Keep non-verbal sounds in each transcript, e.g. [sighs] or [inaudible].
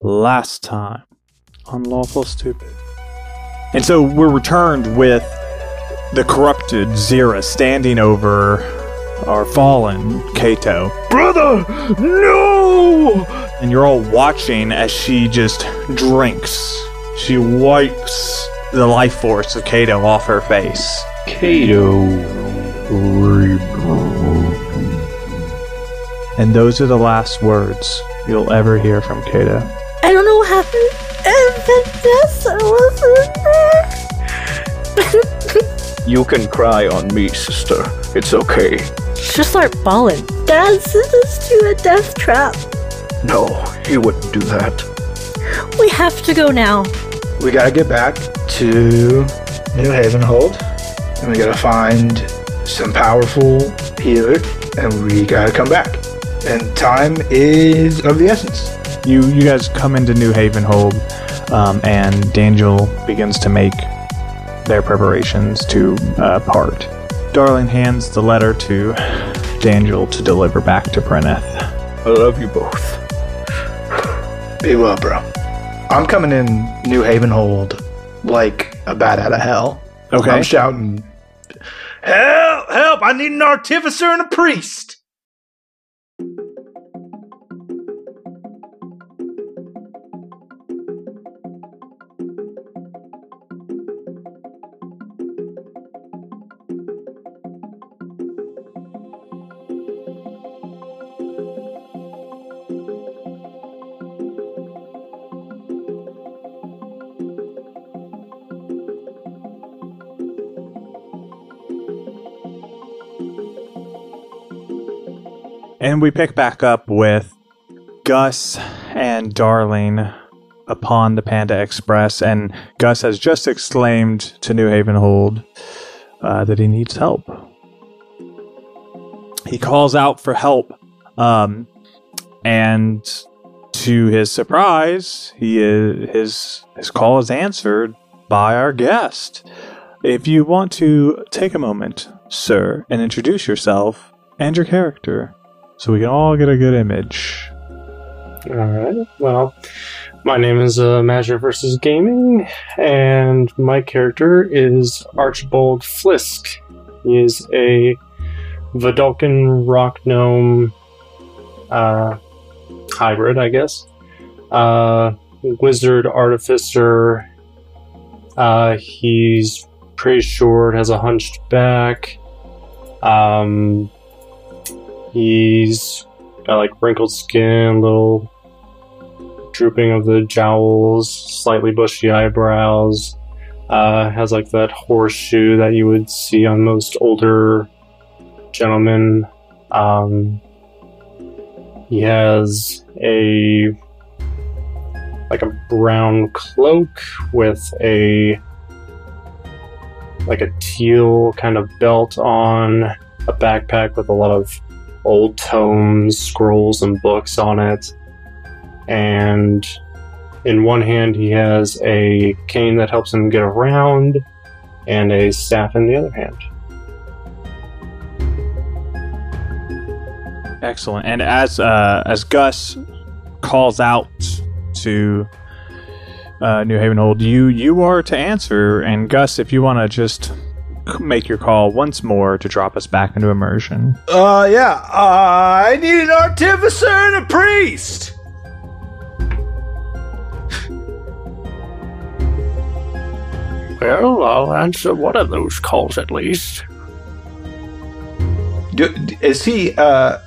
last time on Lawful Stupid. And so we're returned with the corrupted Zira standing over our fallen Kato. Brother, no! And you're all watching as she just drinks. She wipes the life force of Kato off her face. Kato. And those are the last words you'll ever hear from Kato. I don't know what happened. And Vanessa wasn't there. [laughs] You can cry on me, sister. It's okay. Just start bawling. Dad sent us to a death trap. No, he wouldn't do that. We have to go now. We gotta get back to New Haven Hold, and we gotta find some powerful healer, and we gotta come back. And time is of the essence. You you guys come into New Haven Hold, um, and Daniel begins to make their preparations to uh, part. Darling hands the letter to Daniel to deliver back to Brenneth. I love you both. Be well, bro. I'm coming in New Haven Hold like a bat out of hell. Okay. I'm shouting, Help! Help! I need an artificer and a priest! And we pick back up with Gus and Darling upon the Panda Express, and Gus has just exclaimed to New Haven Hold uh, that he needs help. He calls out for help, um, and to his surprise, he is, his his call is answered by our guest. If you want to take a moment, sir, and introduce yourself and your character, so we can all get a good image. All right. Well, my name is uh, Magic versus Gaming, and my character is Archibald Flisk. He is a Vedalken rock gnome uh, hybrid, I guess. Uh, wizard artificer. Uh, he's pretty short, has a hunched back. Um, He's got like wrinkled skin, little drooping of the jowls, slightly bushy eyebrows. Uh, has like that horseshoe that you would see on most older gentlemen. Um, he has a like a brown cloak with a like a teal kind of belt on, a backpack with a lot of old tomes, scrolls, and books on it. And in one hand, he has a cane that helps him get around, and a staff in the other hand. Excellent. And as uh, as Gus calls out to uh, New Haven Hold, you you are to answer. And Gus, if you want to just make your call once more to drop us back into immersion. Uh, yeah. Uh, I need an artificer and a priest! Well, I'll answer one of those calls at least. Do, is he, uh,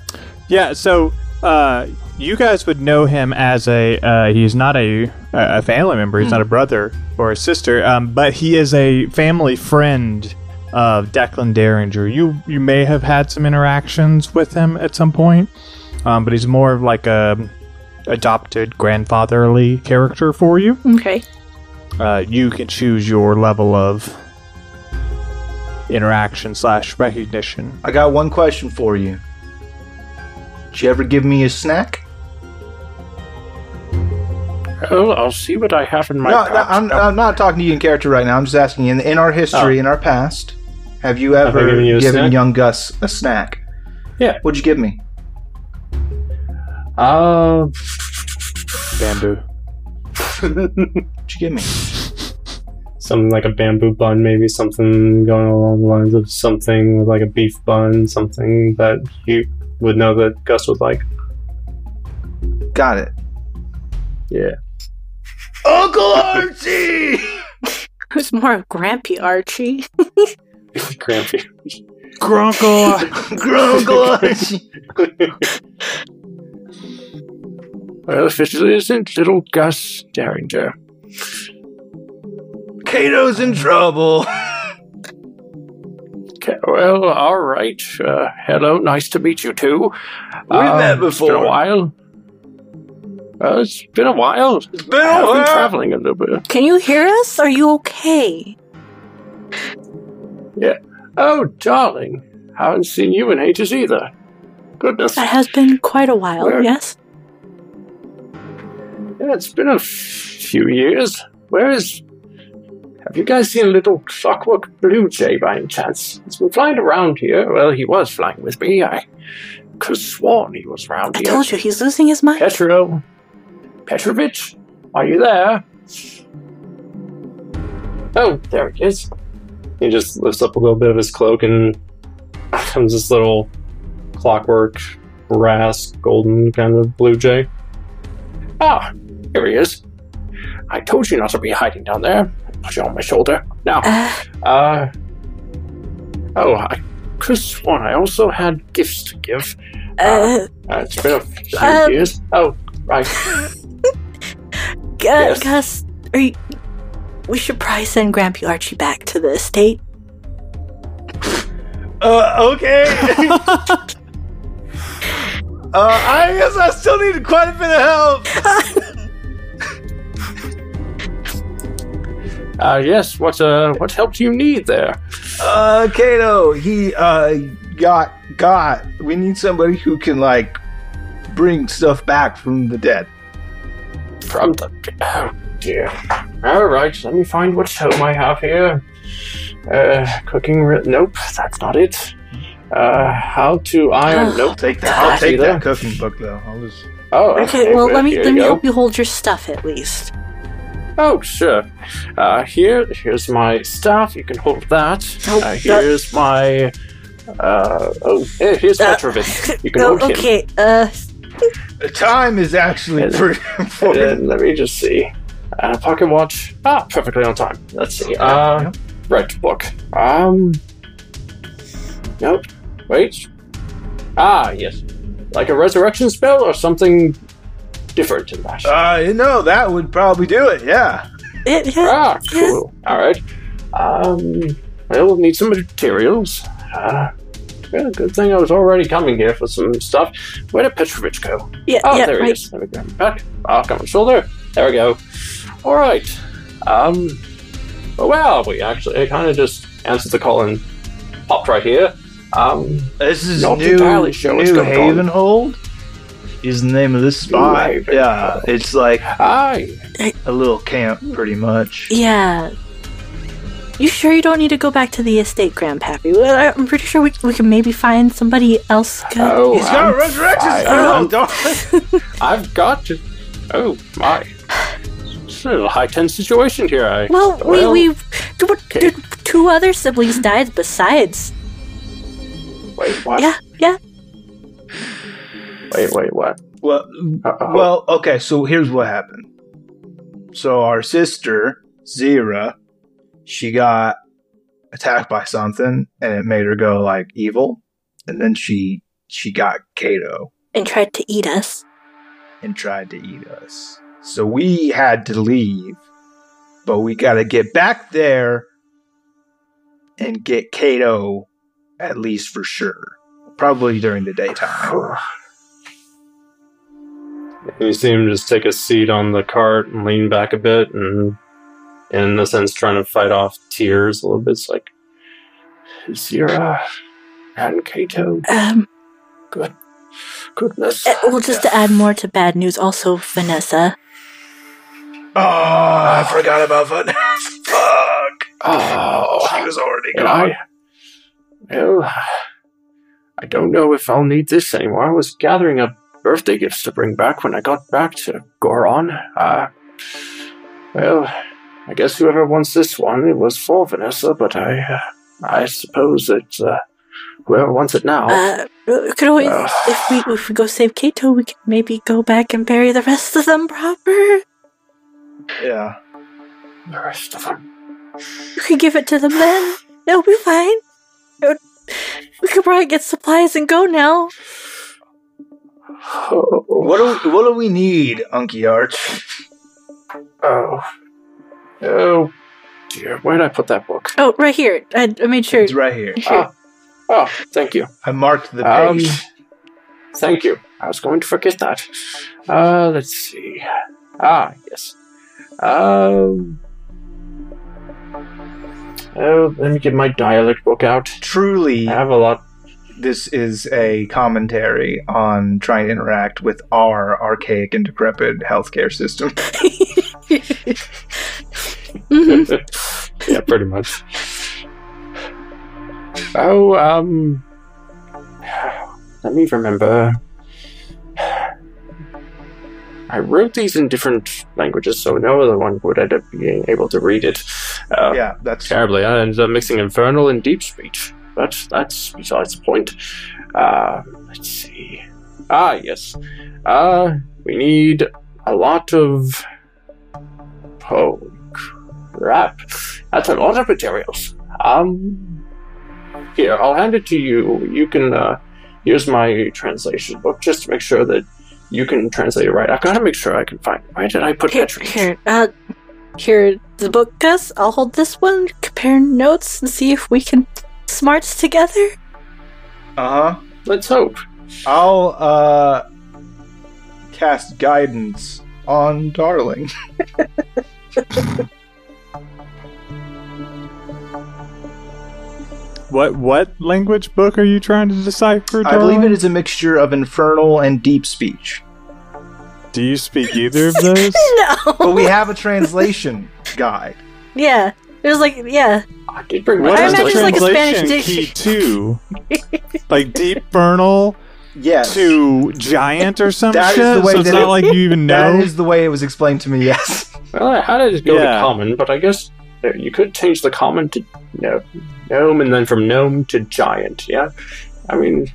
Yeah. So uh, you guys would know him as a uh, he's not a a family member. He's not a brother or a sister. Um, but he is a family friend of Declan Derringer. You you may have had some interactions with him at some point, um, but he's more of like a adopted grandfatherly character for you. Okay. Uh, you can choose your level of interaction slash recognition. I got one question for you. Did you ever give me a snack? Well, I'll see what I have in my No, no. I'm, I'm not talking to you in character right now. I'm just asking in, in our history, in our past, have you I ever given you given young Gus a snack? Yeah. What'd you give me? Uh, Bamboo. What'd you give me? something like a bamboo bun, maybe something going along the lines of something with like a beef bun, something that you would know that Gus would like. Got it. Yeah. Uncle Archie! [laughs] Who's more of Grampy Archie? [laughs] Crampy. Grunkle. Grunkle Archie! Well, if it isn't little Gus Derringer. Kato's in trouble. Okay, well, all right. Uh, hello, nice to meet you too. We met before. It's been a while. Well, it's been a while. It's been a I've been while. traveling a little bit. Can you hear us? Are you okay? Oh, darling, haven't seen you in ages either. Goodness, That has been quite a while, Where- yes? yeah, it's been a f- few years. Where is? Have you guys seen a little clockwork blue jay by any chance? He's been flying around here. Well, he was flying with me. I could have sworn he was around I here. told you he's losing his mind. Petro, Petrovich, are you there? Oh, there he is. He just lifts up a little bit of his cloak and comes this little clockwork, brass, golden kind of blue jay. Ah, here he is. I told you not to be hiding down there. Put you on my shoulder. Now, Uh, uh. Oh, I could have sworn I also had gifts to give. uh, Uh, it's been a few Uh, years. Oh, right. [laughs] Gu- yes. Gus, are you, we should probably send Grampy Archie back to the estate. Uh, okay. [laughs] uh, I guess I still need quite a bit of help. [laughs] Uh, yes, what, uh, what help do you need there? Uh, Kato, he, uh, got, got, we need somebody who can, like, bring stuff back from the dead. From the. Oh, dear. Alright, let me find what home I have here. Uh, cooking. Re- nope, that's not it. Uh, how to iron. Ugh. I'll nope. take that. I'll take that cooking book, though. I was. Oh, Okay, well, let me let me go. help you hold your stuff at least. Oh, sure. Uh, here, here's my staff. You can hold that. Oh, uh, that- here's my. Uh, oh, here- here's Uh, Petrovich. [laughs] You can Oh, hold him. okay, uh, The time is actually pretty important. let me just see. Uh, pocket watch. Ah, perfectly on time. Let's see. Uh, Yep. right book. Um. Nope. Wait. Ah, yes. Like a resurrection spell or something different than that. Uh, you know, that would probably do it, yeah. it, yeah, ah, cool. All right. Um. Well, we'll need some materials. Uh. Yeah, good thing I was already coming here for some stuff. Where did Petrovich go? yeah, Oh, yeah, there he right. is. There we go. him back. I'll come shoulder. There we go. All right. Um. Well, where are we? Actually, It kind of just answered the call and popped right here. Um. This is Not New, entirely sure what's New going on. Havenhold. Is the name of this spot? Yeah, it's like Hi. a little camp, pretty much. Yeah. You sure you don't need to go back to the estate, Grandpappy? Well, I- I'm pretty sure we, we can maybe find somebody else good. Oh, He's got I'm a resurrection fine. spell. I'm- Don't- [laughs] I've got to. Oh my. It's a high tense situation here. I. well, well, we we two, okay. two other siblings died besides. Wait. What? Yeah, yeah. Wait. Wait. What? Well, Uh-oh. well, okay. So here's what happened. So our sister Zira, she got attacked by something, and it made her go like evil, and then she she got Kato And tried to eat us. and tried to eat us. So we had to leave, but we got to get back there and get Kato at least for sure. Probably during the daytime. You see him just take a seat on the cart and lean back a bit and, in a sense, trying to fight off tears a little bit. It's like, Zira and Kato. Um, Good. Goodness. uh, well, just to add more to bad news, also Vanessa. Oh, I forgot about Vanessa. Fuck. Oh. She was already gone. I, well, I don't know if I'll need this anymore. I was gathering up birthday gifts to bring back when I got back to Goron. Uh, Well, I guess whoever wants this one, it was for Vanessa, but I, uh, I suppose it's uh, whoever wants it now. Uh, we could always, Ugh. if we if we go save Kato, we could maybe go back and bury the rest of them proper. Yeah. the rest of them. You could give it to them then. It'll be fine. It would- We could probably get supplies and go now. Oh, What do what do we need, Unky Arch? oh, oh, dear. Where did I put that book? Oh, right here. I, I made sure. It's right here. Oh, oh, thank you. I marked the Um, page. Thank you. I was going to forget that. Uh, let's see. Ah, yes. Um. Oh, let me get my dialect book out. Truly, I have a lot. this is a commentary on trying to interact with our archaic and decrepit healthcare system. Mhm. [laughs] [laughs] yeah, pretty much. Oh, um. [sighs] Let me remember. I wrote these in different languages, so no other one would end up being able to read it. Uh, yeah, that's terribly. I ended up mixing infernal and deep speech, but that's besides the point. Uh, let's see. Ah, yes. Uh, we need a lot of. Oh, crap. That's a lot of materials. Um, here, I'll hand it to you. You can, uh, here's my translation book, just to make sure that you can translate it right. I've got to make sure I can find. Where did I put Here, here, uh, here, the book, Gus. I'll hold this one, compare notes, and see if we can smarts together. uh huh. Let's hope. I'll uh cast guidance on Darling. [laughs] What what language book are you trying to decipher? I believe it is a mixture of infernal and deep speech. Do you speak either of [laughs] those? no. But we have a translation guide. Yeah. It was like, yeah. I did bring What I is the imagine it's like a Spanish translation dish. key to? [laughs] like deep vernal Yes. to giant or some That is shit? the way so it's that not it- like you even know. That is the way it was explained to me, yes. Well, I had to go Yeah. to common, but I guess you could change the common to no, gnome, and then from gnome to giant. Yeah, I mean,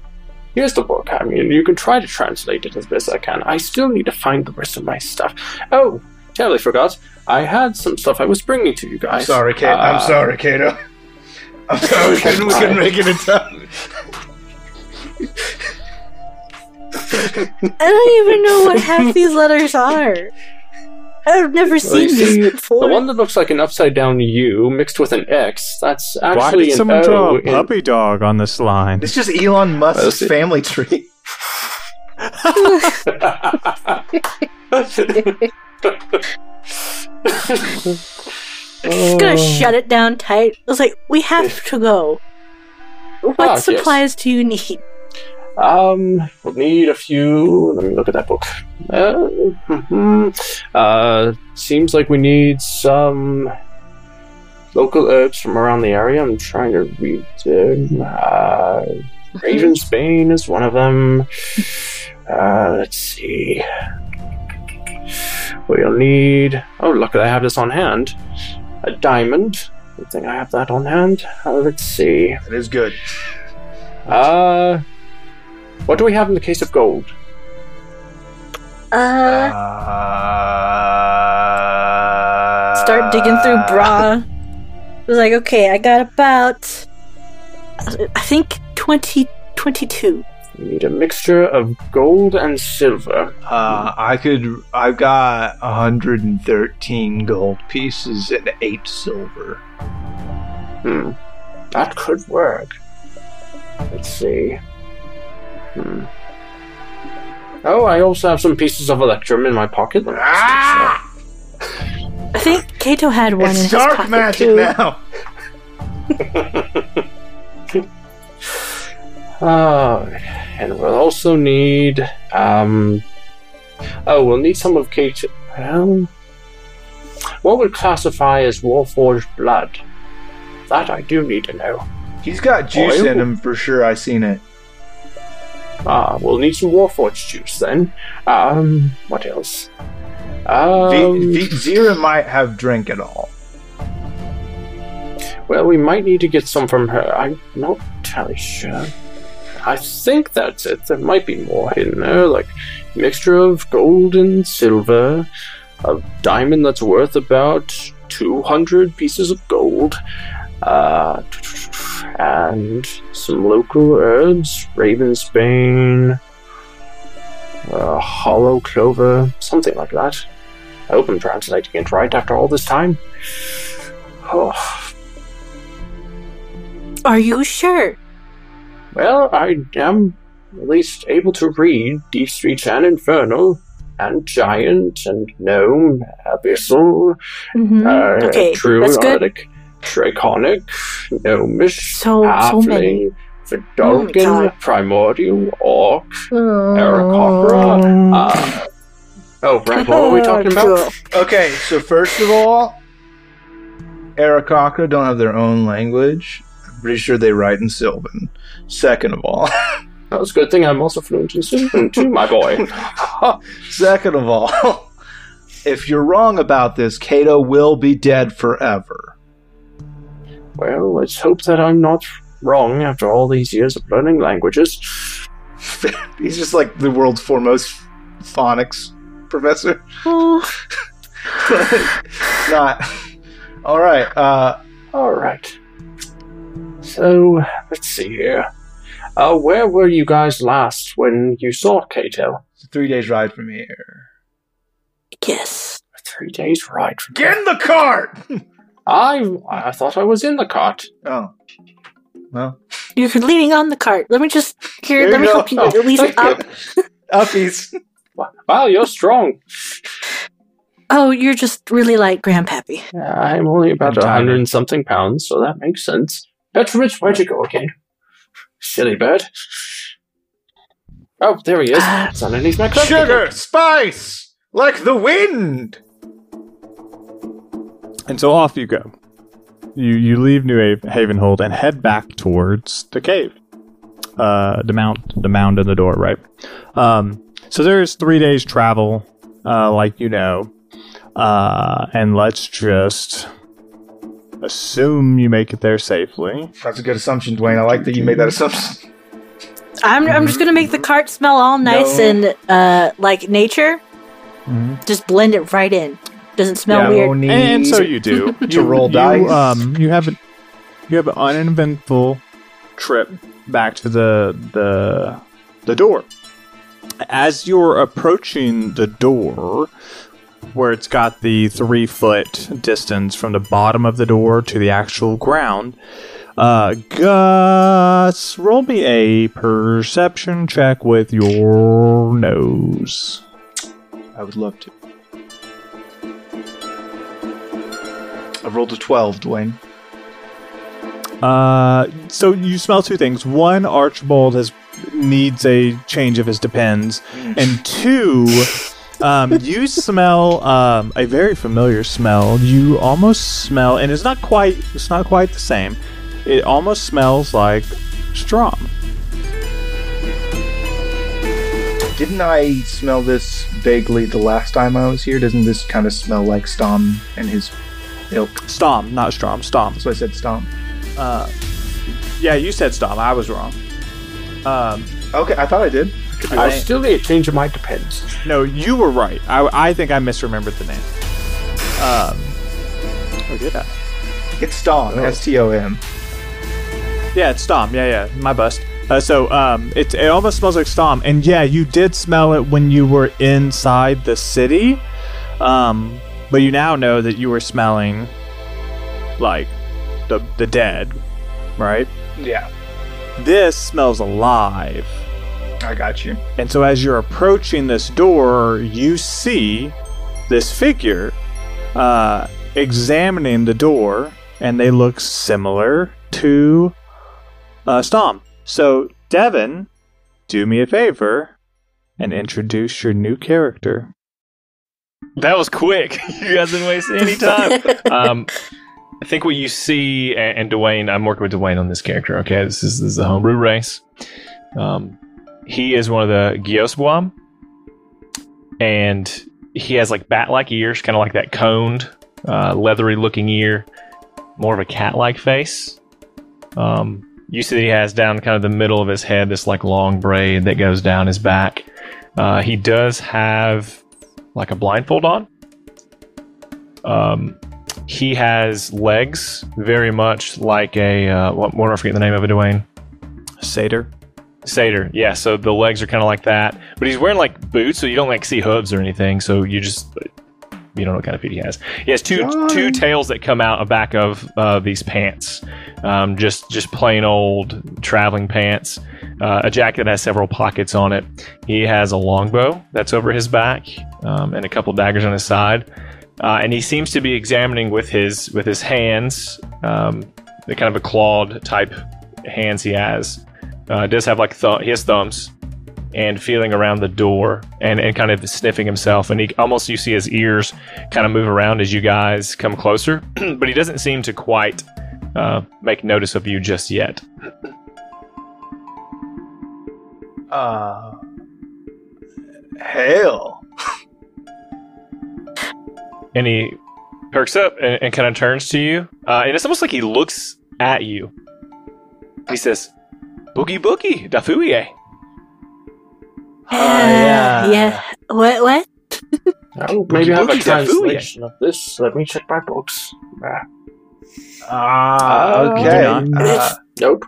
here's the book. I mean, you can try to translate it as best I can. I still need to find the rest of my stuff. Oh, totally forgot. I had some stuff I was bringing to you I'm guys. sorry, Kate. I'm Uh, sorry, Kato. [laughs] I'm sorry, we couldn't, we couldn't [laughs] make it in time. I don't even know what half these letters are. [laughs] I've never Well, seen you this before. The one that looks like an upside down U mixed with an X. That's actually Why actually did an someone O. draw a in- puppy dog on this line? It's just Elon Musk's Well, see- family tree. [laughs] Just gonna [laughs] shut it down tight. I was like, we have to go. What Ah, yes. supplies do you need? Um, we'll need a few. Let me look at that book. Uh, mhm. uh, seems like we need some local herbs from around the area. I'm trying to read them. Uh, Ravensbane [laughs] is one of them. Uh, let's see. We'll need. Oh, look, I have this on hand. A diamond. Good thing I have that on hand. Uh, let's see. It is good. Uh, what do we have in the case of gold? Uh, Uh, start digging through bra. I was like, okay, I got about, I think 20, 22. We need a mixture of gold and silver. Uh, I could. I've got 113 gold pieces and eight silver. Hmm. That could work. Let's see. Hmm. Oh, I also have some pieces of electrum in my pocket. Let me just Ah! I think Kato had one in It's his dark pocket magic too. now. Oh, [laughs] and we'll also need. Um. Oh, we'll need some of Kate. Um. What would classify as Warforged blood? That I do need to know. He's got juice Oil? in him for sure. I seen it. Ah, we'll need some Warforged juice then. Um, what else? Um, V- v- Zira might have drink at all. well, we might need to get some from her. I'm not entirely sure. I think that's it. There might be more hidden there, like mixture of gold and silver, a diamond that's worth about 200 pieces of gold, uh, and some local herbs, ravensbane, uh, hollow clover, something like that. I hope I'm translating it right after all this time. Oh, Are you sure? well, I am at least able to read Deep Speech and Infernal, and Giant, and Gnome, Abyssal, hmm uh, okay, True that's good. Arctic, Draconic, Gnomish, So- so many. Halfling, Vedalken, God. Primordial, Orc, Oh. Aarakocra, uh, oh, right, what were we [laughs] talking about? Okay, so first of all, Arakaka don't have their own language. I'm pretty sure they write in Sylvan. Second of all, [laughs] That was a good thing I'm also fluent in Sylvan too, my boy. [laughs] second of all, if you're wrong about this, Kato will be dead forever. Well, let's hope that I'm not wrong after all these years of learning languages. [laughs] He's just like the world's foremost phonics professor. Oh, [laughs] Not. All right. Uh, All right. So let's see here. Uh, where were you guys last when you saw Kato? it's a three days ride from here. yes. Three days ride from Get in the cart. [laughs] I I thought I was in the cart. Oh. Well, You're leaning on the cart. Let me just here. There let me go. help you Oh, release it thank up. [laughs] uppies. Wow, you're strong. Oh, you're just really like grandpappy. Yeah, I'm only about a hundred and something pounds, so that makes sense. Petrovich, where'd you go again? Silly bird. Oh, there he is. Uh, it's underneath my cloak. Sugar, spice, like the wind. And so off you go. You you leave New Hav- Havenhold and head back towards the cave. Uh, the mount, the mound in the door, right? Um, so there's three days travel, uh, like you know. Uh, and let's just assume you make it there safely. That's a good assumption, Dwayne. I like that you made that assumption. I'm I'm just gonna make the cart smell all nice No. and uh like nature. Just blend it right in. Doesn't smell Yeah, weird. And so you do. [laughs] To roll you, dice. Um, you have an you have an uneventful trip back to the the the door. As you're approaching the door, where it's got the three foot distance from the bottom of the door to the actual ground, uh, Gus, roll me a perception check with your nose. I would love to. I rolled a 12, Dwayne. Uh, so you smell two things. One, Archibald has needs a change of his depends, and two, um, [laughs] you smell um, a very familiar smell. You almost smell, and it's not quite it's not quite the same. It almost smells like Strom. Didn't I smell this vaguely the last time I was here? Doesn't this kind of smell like Stom and his ilk? Stom, not Strom. Stom. So I said Stom. Uh, yeah, you said Stom. I was wrong. Um, Okay, I thought I did. I still need a change of my depends. no, you were right. I, I think I misremembered the name. Um, oh, did I? It's Stom. S T O M. Yeah, it's Stom. Yeah, yeah, my bust. Uh, so um, it it almost smells like Stom, and yeah, you did smell it when you were inside the city. Um, but you now know that you were smelling like the the dead, right? Yeah, This smells alive. I got you. And so as you're approaching this door, you see this figure uh, examining the door, and they look similar to uh, Stom. So, Devin, do me a favor and introduce your new character. That was quick. [laughs] you guys didn't waste any [laughs] time. um, I think what you see, and, and Dwayne, I'm working with Dwayne on this character. Okay, this is this is a homebrew race. Um, he is one of the Giosboam, and he has like bat-like ears, kind of like that coned, uh, leathery-looking ear, more of a cat-like face. Um, you see that he has down kind of the middle of his head this like long braid that goes down his back. Uh, he does have like a blindfold on. Um, he has legs very much like a uh, what? What I forget the name of it, Dwayne? Satyr. Satyr, yeah. So the legs are kind of like that, but he's wearing like boots, so you don't like see hooves or anything. So you just you don't know what kind of feet he has. He has two Johnny. two tails that come out the back of uh, these pants, um, just just plain old traveling pants. Uh, a jacket that has several pockets on it. He has a longbow that's over his back, um, and a couple daggers on his side. Uh, and he seems to be examining with his with his hands, um, the kind of a clawed type hands he has. Uh, does have like th- he has thumbs, and feeling around the door and, and kind of sniffing himself. And he almost you see his ears kind of move around as you guys come closer, [clears throat] but he doesn't seem to quite uh, make notice of you just yet. Uh, hell. And he perks up and, and kind of turns to you, uh, and it's almost like he looks at you. He says, "Boogie boogie, da fuye." Uh, yeah. What? What? I'll maybe have a Boogie Dafuya. translation of this. Let me check my books. Ah, Ah, Uh, okay. Uh, nope.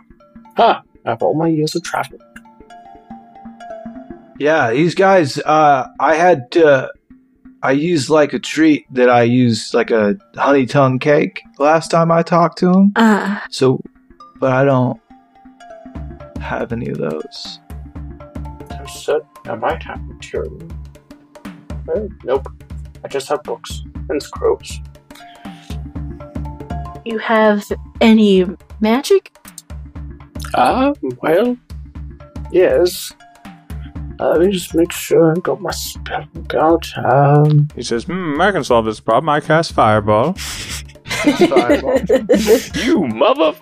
Huh. I have all my years of travel. Yeah, these guys, uh, I had to, I used like a treat that I used like a honey tongue cake last time I talked to him. Uh, So, but I don't have any of those. I said I might have material. Eh, nope. I just have books and scrolls. you have any magic? Ah, well, yes. Uh, let me just make sure I got my spell book out. Um, He says, hmm, I can solve this problem. I cast Fireball. [laughs] You mother!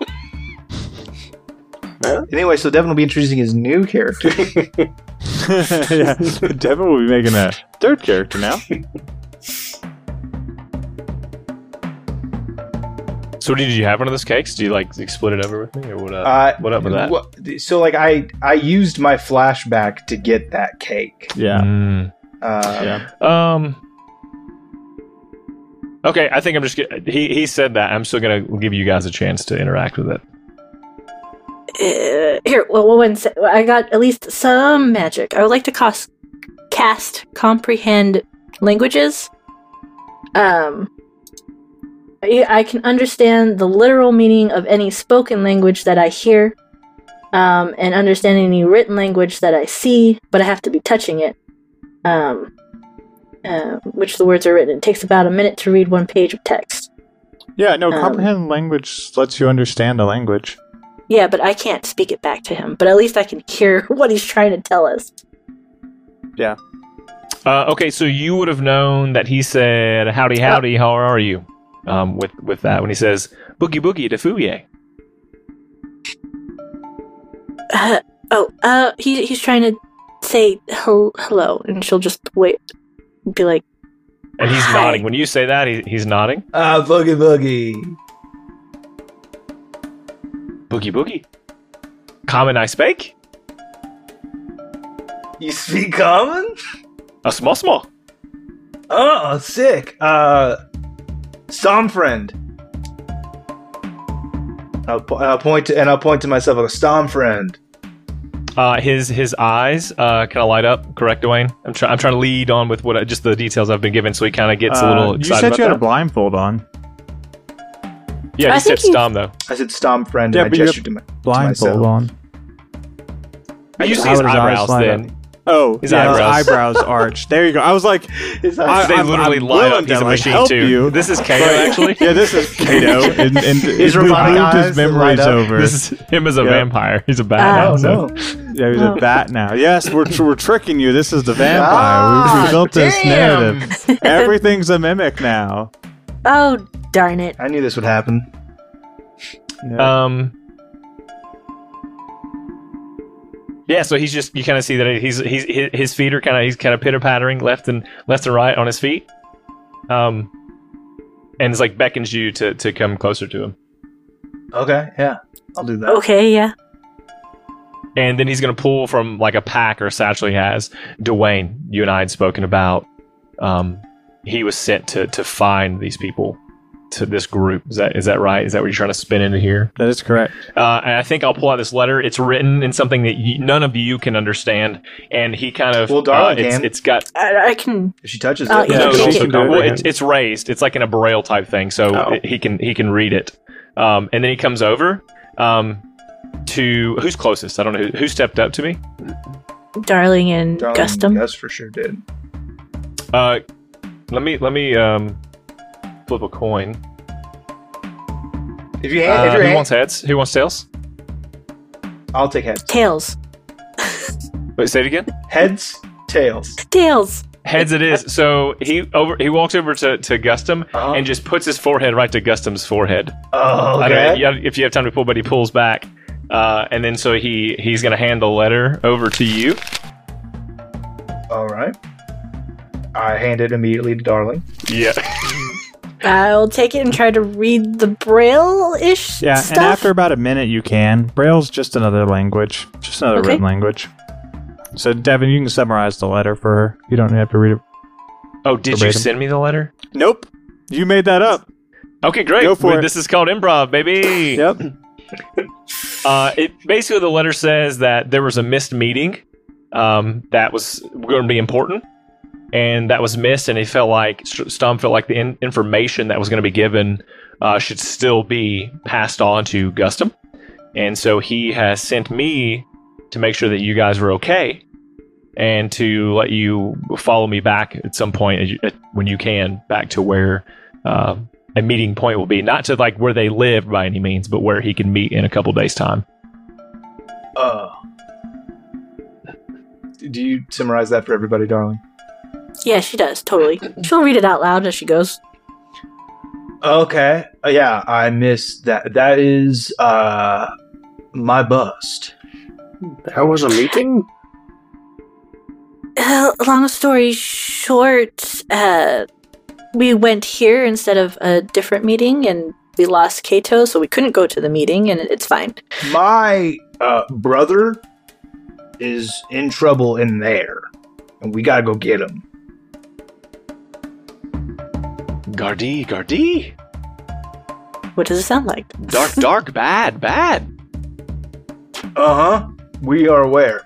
Anyway, so Devin will be introducing his new character. [laughs] yeah, Devin will be making a third character now. [laughs] So did you have one of those cakes? Do you like split it over with me, or what? Up? Uh, what up with that? wha- So, like, I I used my flashback to get that cake. Yeah. Mm. Uh, Yeah. Um. Okay, I think I'm just. Get, he he said that. I'm still gonna give you guys a chance to interact with it. Uh, here, well, one sec. I got at least some magic. I would like to cast, cast comprehend languages. Um, I, I can understand the literal meaning of any spoken language that I hear, um, and understand any written language that I see, but I have to be touching it. Um, uh, which the words are written. It takes about a minute to read one page of text. Yeah, no, Um, comprehend language lets you understand a language. Yeah, but I can't speak it back to him. But at least I can hear [laughs] what he's trying to tell us. Yeah. Uh, okay, so you would have known that he said "Howdy, howdy, how are you?" Um, with with that when he says "Boogie boogie to fouye." Uh, oh, uh, he, he's trying to say hel- hello, and she'll just wait, be like, and he's Hi. nodding. When you say that, he, he's nodding. ah, boogie boogie. Boogie boogie. Common I spake. You speak common? A small small. Oh, sick. Uh, Storm friend. I'll, po- I'll point to and I'll point to myself. A Storm friend. Uh, his his eyes uh, kind of light up. Correct, Dwayne. I'm trying. I'm trying to lead on with what I, just the details I've been given, so he kind of gets a Uh, little you said about you had a blindfold on. yeah, I he said think Stom though. I said Storm friend. Yeah, and I but you have gestured to my Blindfold myself. on. You see How his would his eyebrows light then. Up? Oh, His yeah, eyebrows. his eyebrows arched. There you go. I was like, His I- they I'm- literally I'm light up. He's to, a like, machine help too. you. This is Kato actually. yeah, this is [laughs] Kato, and, and His we robotic eyes his memories over. This is him as a Yeah. vampire. He's a bat. Ah. now, Oh so- no! yeah, he's Oh. a bat now. Yes, we're we're tricking you. This is the vampire. we, we Ah, built this narrative. [laughs] Everything's a mimic now. oh, darn it. I knew this would happen. Yeah. Um. Yeah, so he's just you kind of see that he's he's his- his feet are kind of he's kind of pitter pattering left and left and right on his feet, um, and it's like beckons you to to come closer to him, Okay, yeah, I'll do that. Okay, yeah. and then he's gonna pull from like a pack or a satchel he has. Dwayne, you and I had spoken about. Um, he was sent to to find these people to this group. Is that is that right? Is that what you're trying to spin into here? That is correct. Uh, and I think I'll pull out this letter. It's written in something that y none of you can understand, and he kind of Well, Darla uh, it's, it's got I, I can. If she touches Uh, it, yeah, no, she she can can- well, it's, it's raised. It's like in a braille type thing, so Oh. it- he can he can read it. Um, and then he comes over um, to who's closest. I don't know who, who stepped up to me. Darling and Darling Gustum. Gus for sure did. Uh, let me let me um, flip a coin. If you hand, Uh, if your who hand, wants heads? Who wants tails? I'll take heads. Tails. Wait, say it again. Heads, tails. Tails. Heads it is. So he over he walks over to, to Gustum Uh-huh. and just puts his forehead right to Gustum's forehead. Oh, I don't know okay. if you have time to pull, but he pulls back, uh, and then so he he's gonna hand the letter over to you. All right. I hand it immediately to Darling. Yeah. [laughs] I'll take it and try to read the braille-ish Yeah, stuff. and after about a minute, you can. Braille's just another language, just another Okay. written language. So, Devin, you can summarize the letter for her. You don't have to read it. Oh, did you send me the letter? Nope. You made that up. Okay, great. Go for We- it. This is called improv, baby. Yep. [laughs] Uh, it basically the letter says that there was a missed meeting um, that was going to be important, and that was missed, and he felt like Stom felt like the in- information that was going to be given uh, should still be passed on to Gustum, and so he has sent me to make sure that you guys were okay, and to let you follow me back at some point when you can back to where. Uh, a meeting point will be not to like where they live by any means, but where he can meet in a couple days' time. Uh, do you summarize that for everybody, Darling? Yeah, she does totally. She'll read it out loud as she goes. Okay. Uh, yeah, I missed that. That is uh my bust. There was a meeting? Uh, long story short, uh, we went here instead of a different meeting, and we lost Kato, so we couldn't go to the meeting, and it's fine. My uh brother is in trouble in there, and we gotta go get him. Gardi, Gardi. What does it sound like? Dark, [laughs] dark, bad, bad. Uh huh. We are aware.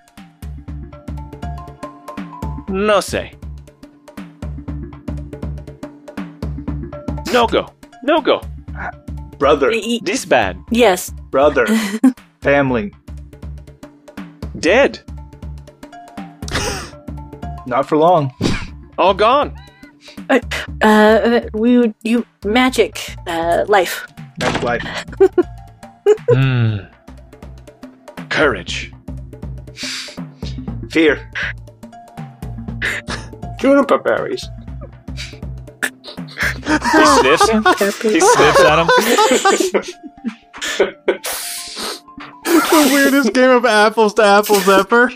No say. No go. No go. Brother, Y- This bad. yes, brother, [laughs] family. Dead. Not for long. All gone. Uh, we would you magic, uh, life. That's life. [laughs] Hmm. Courage. Fear. Juniper berries. He sniffs. he sniffs at him. the weirdest game of apples to apples ever.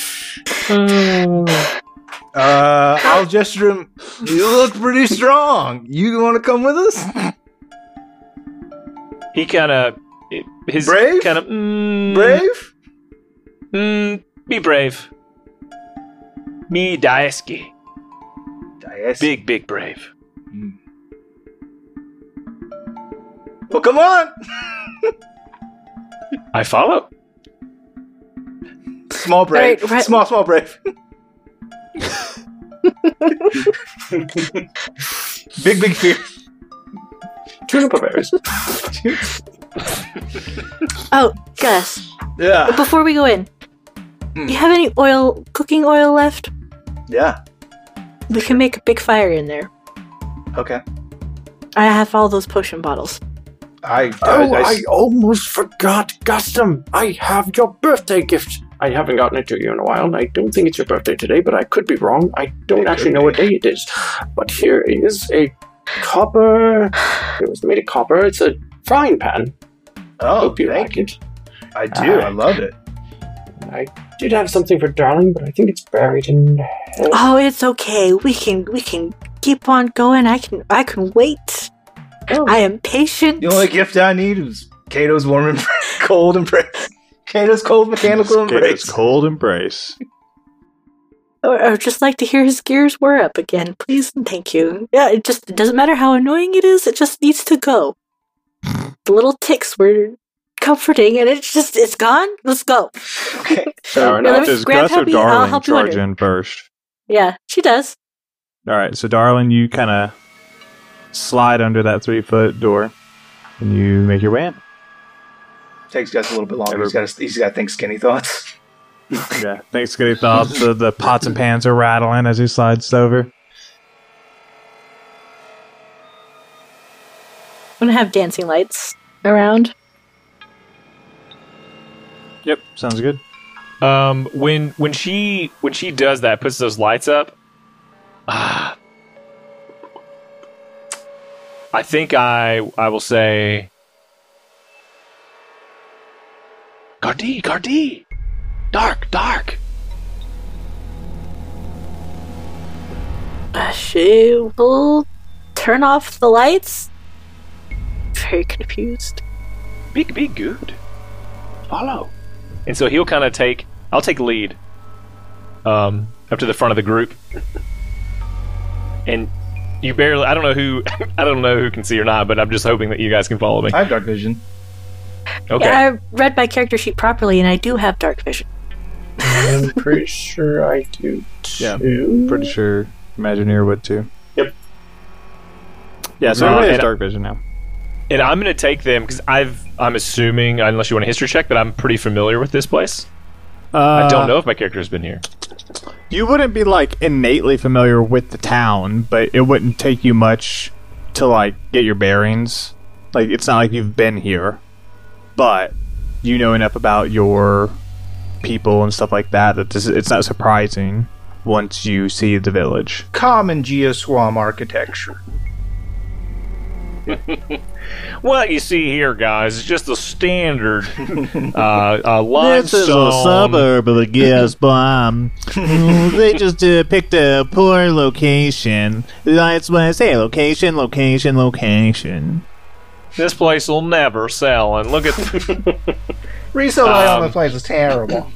[laughs] Uh, I'll gesture him. You look pretty strong. You want to come with us? He kind of. His Brave? Kind of. Mm, Brave? Mm, be brave. Me daisuke. Yes. Big, big brave. Well, come on. [laughs] I follow. Small brave. Right, right. Small, small brave. [laughs] big, big fear. Juniper berries. [laughs] Oh, Gus, Yeah. before we go in, Hmm. you have any oil, cooking oil left? Yeah. We can make a big fire in there. Okay. I have all those potion bottles. I. Oh, I, I almost forgot, Gustum. I have your birthday gift. I haven't gotten it to you in a while, and I don't think it's your birthday today, but I could be wrong. I don't It actually know be. what day it is. But here is a copper. It was made of copper. It's a frying pan. oh, Hope you thank like you. it. I do. I uh, love it. I did have something for Darling, but I think it's buried in. Oh, it's okay. We can we can keep on going. I can I can wait. Oh. I am patient. The only gift I need is Kato's warm and [laughs] cold and embrace. Kato's cold mechanical It's embrace. cold embrace. I would just like to hear his gears whir up again, please and thank you. Yeah, it just it doesn't matter how annoying it is. It just needs to go. The little ticks were comforting, and it's just it's gone. Let's go. Okay. Fair Yeah, enough. let me Does grab Gus or I'll Darling help you charge in first? Yeah, she does. All right, so Darling, you kind of slide under that three foot door, and you make your way in. Takes Gus a little bit longer. He's got to, he's got to think skinny thoughts. [laughs] Yeah, thanks, Skinny Thoughts. the, the pots and pans are rattling as he slides over. I'm gonna have dancing lights around. Yep, sounds good. Um, when when she when she does that, puts those lights up. Ah, [sighs] I think I I will say. Gardi, Gardi, dark, dark. Uh, she will turn off the lights. Very confused. Be be good. Follow. And so he'll kind of take. I'll take lead. Um, up to the front of the group. And you barely. I don't know who. [laughs] I don't know who can see or not, but I'm just hoping that you guys can follow me. I have dark vision. Okay. Yeah, I read my character sheet properly, and I do have dark vision. I'm [laughs] pretty sure I do too. Yeah. Pretty sure Imagineer would too. Yep. Yeah, so Uh, everybody has dark vision now. And I'm gonna take them because I've. I'm assuming, unless you want a history check, that I'm pretty familiar with this place. I don't know if my character has been here. You wouldn't be like innately familiar with the town, but it wouldn't take you much to like get your bearings. Like it's not like you've been here, but you know enough about your people and stuff like that that this, it's not surprising once you see the village. Common geoswarm architecture. [laughs] What you see here, guys, is just the standard uh, uh, limestone. [laughs] This is a suburb of the [laughs] gas bomb. they just uh, picked a poor location. That's why I say. Location, location, location. This place will never sell. And look at [laughs] [laughs] Resale value on Um, this place is terrible.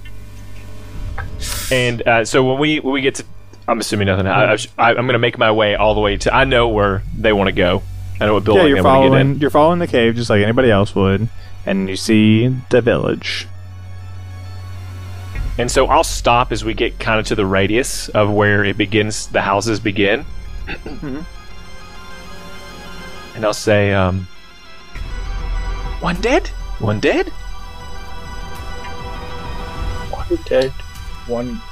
and uh, so when we when we get to, I'm assuming nothing. I, I, I'm going to make my way all the way to. I know where they want to go. I know what yeah, building you're they want to get in. following. You're following the cave just like anybody else would, and you see the village. And so I'll stop as we get kind of to the radius of where it begins. The houses begin, and I'll say, um, "One dead, one dead." One dead. One.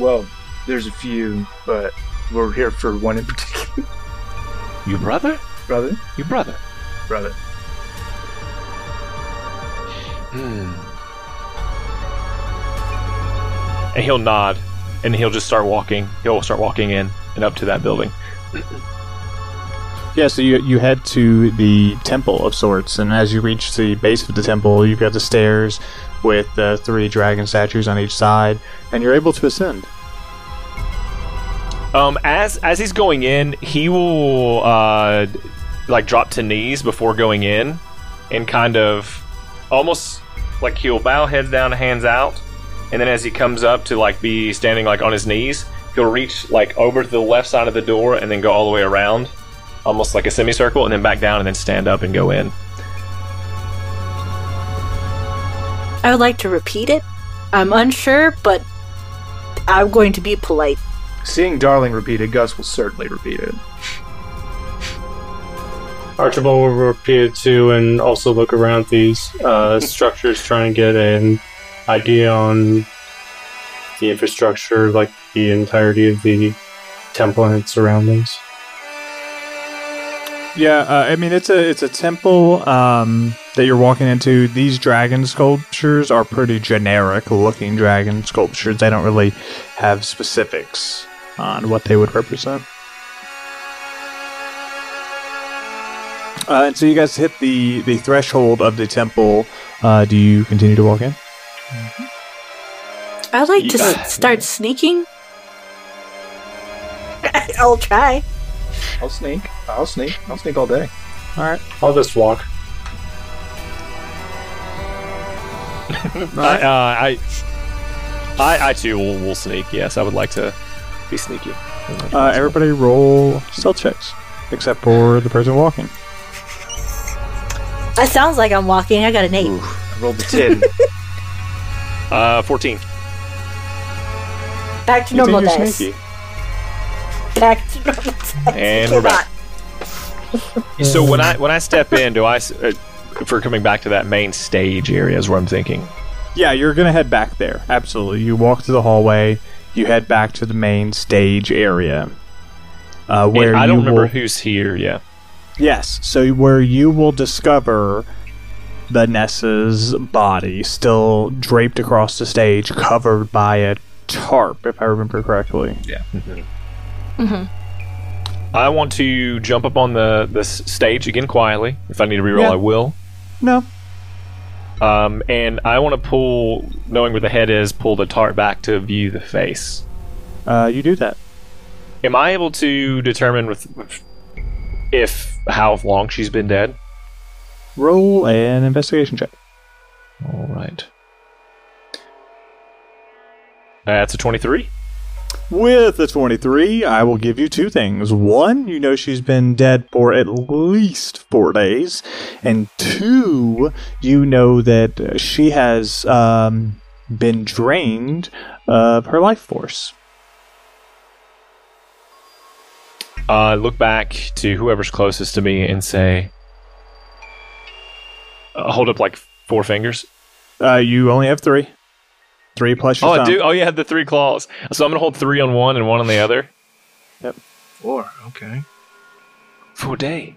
Well, there's a few, but we're here for one in particular. Your brother, Brother? Your brother. Brother. Hmm. And he'll nod, and he'll just start walking. He'll start walking in and up to that building. [clears throat] Yeah, so you you head to the temple of sorts, and as you reach the base of the temple, you've got the stairs with the three dragon statues on each side, and you're able to ascend. Um, as as he's going in, he will uh, like drop to knees before going in, and kind of almost like he'll bow heads down, hands out, and then as he comes up to like be standing like on his knees, he'll reach like over to the left side of the door and then go all the way around, almost like a semicircle, and then back down and then stand up and go in. I would like to repeat it. I'm unsure, but I'm going to be polite. Seeing Darling repeated, Gus will certainly repeat it. Archibald will repeat it too and also look around these uh, [laughs] structures, trying to get an idea on the infrastructure, like the entirety of the temple and its surroundings. Yeah, uh, I mean it's a it's a temple um, that you're walking into. These dragon sculptures are pretty generic looking dragon sculptures. They don't really have specifics on what they would represent. Uh, and so you guys hit the the threshold of the temple Uh, do you continue to walk in? I'd like to Yeah. s- start sneaking. [laughs] I'll try. I'll sneak. I'll sneak. I'll sneak all day. All right. I'll just walk. I, uh, I, I, I too will, will sneak. Yes, I would like to be sneaky. Uh, everybody roll stealth checks, except for the person walking. That sounds like I'm walking. I got an eight. I rolled a 10. [laughs] Uh, fourteen. Back to You normal you're dice. sneaky? Back to normal dice. And we're back. [laughs] So when I when I step in, do I? uh, for coming back to that main stage area is where I'm thinking. Yeah, you're gonna head back there. Absolutely. You walk through the hallway. You head back to the main stage area. Uh, where And I don't remember will- who's here. Yeah. Yes, so where you will discover Vanessa's body still draped across the stage, covered by a tarp, if I remember correctly. I want to jump up on the the stage again quietly. If I need to reroll, Yeah. I will. No. Um, and I want to pull, knowing where the head is, pull the tarp back to view the face. Uh, you do that. Am I able to determine with, with if how long she's been dead? Roll an investigation check. All right. That's a twenty-three. With the 23, I will give you two things. One, you know she's been dead for at least four days. And two, you know that uh, she has um, been drained of her life force. Uh, look back to whoever's closest to me and say, uh, hold up like four fingers. Uh, you only have three. Three plus your Oh, I thumb. do. Oh, yeah, the three claws. So I'm gonna hold three on one and one on the other. Yep. Four. Okay. For day,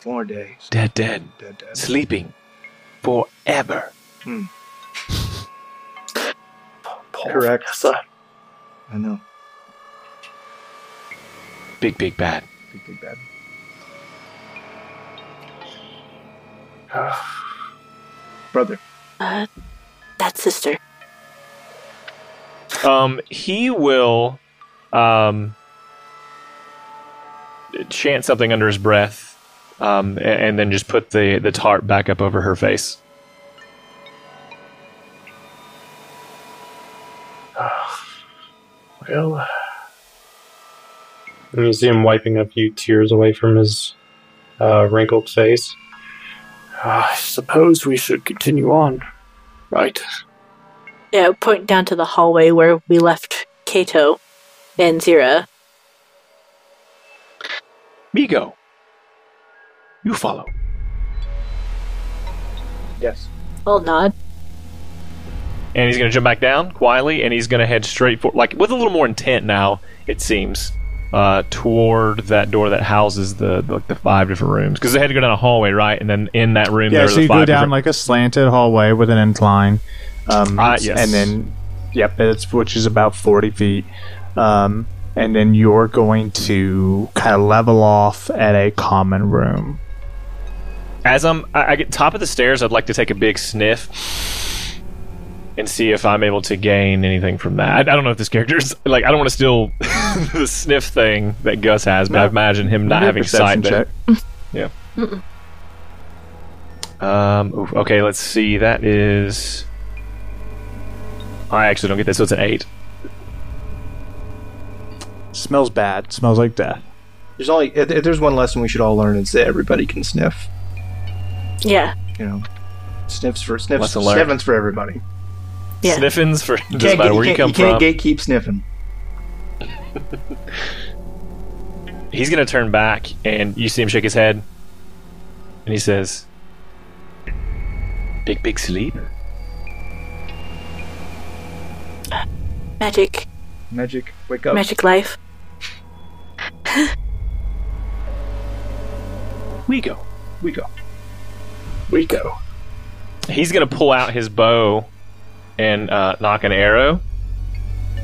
Four days. dead, dead, Dead, dead. sleeping forever. Correct. I know. Big, big bad. Big, big bad. [sighs] Brother. Uh, that sister. Um, he will, um, chant something under his breath, um, a- and, then just put the the tarp back up over her face. [sighs] Well, And you see him wiping a few tears away from his uh, wrinkled face. I suppose we should continue on. Right. Yeah, point down to the hallway where we left Kato and Zira. Migo, you follow. Yes. I'll nod. and he's going to jump back down quietly, and he's going to head straight for like with a little more intent now. It seems uh, toward that door that houses the like the five different rooms because they had to go down a hallway, right? And then in that room, Yeah, there so the you five go down different- like a slanted hallway with an incline. Um, Ah, yes. And then, yep, it's, which is about 40 feet. Um, and then you're going to kind of level off at a common room. As I'm, I, I get top of the stairs. I'd like to take a big sniff and see if I'm able to gain anything from that. I, I don't know if this character is like. I don't want to steal [laughs] the sniff thing that Gus has, but I imagine him not Maybe a having sight. perception But, check. [laughs] um. oof, okay. Let's see. That is. I actually don't get this. So it's an eight. Smells bad. Smells like death. There's only if, if there's one lesson we should all learn is that everybody can sniff. Yeah. You know, sniffs for sniffs. Lesson learned. Sniffing's for everybody. Yeah. Sniffins for You doesn't matter where you, can't- come you can't gatekeep sniffing. [laughs] He's gonna turn back, and you see him shake his head, and he says, "Big, big sleep." Magic. Magic, wake up. Magic life. We go. We go. We go. He's gonna pull out his bow and uh, knock an arrow,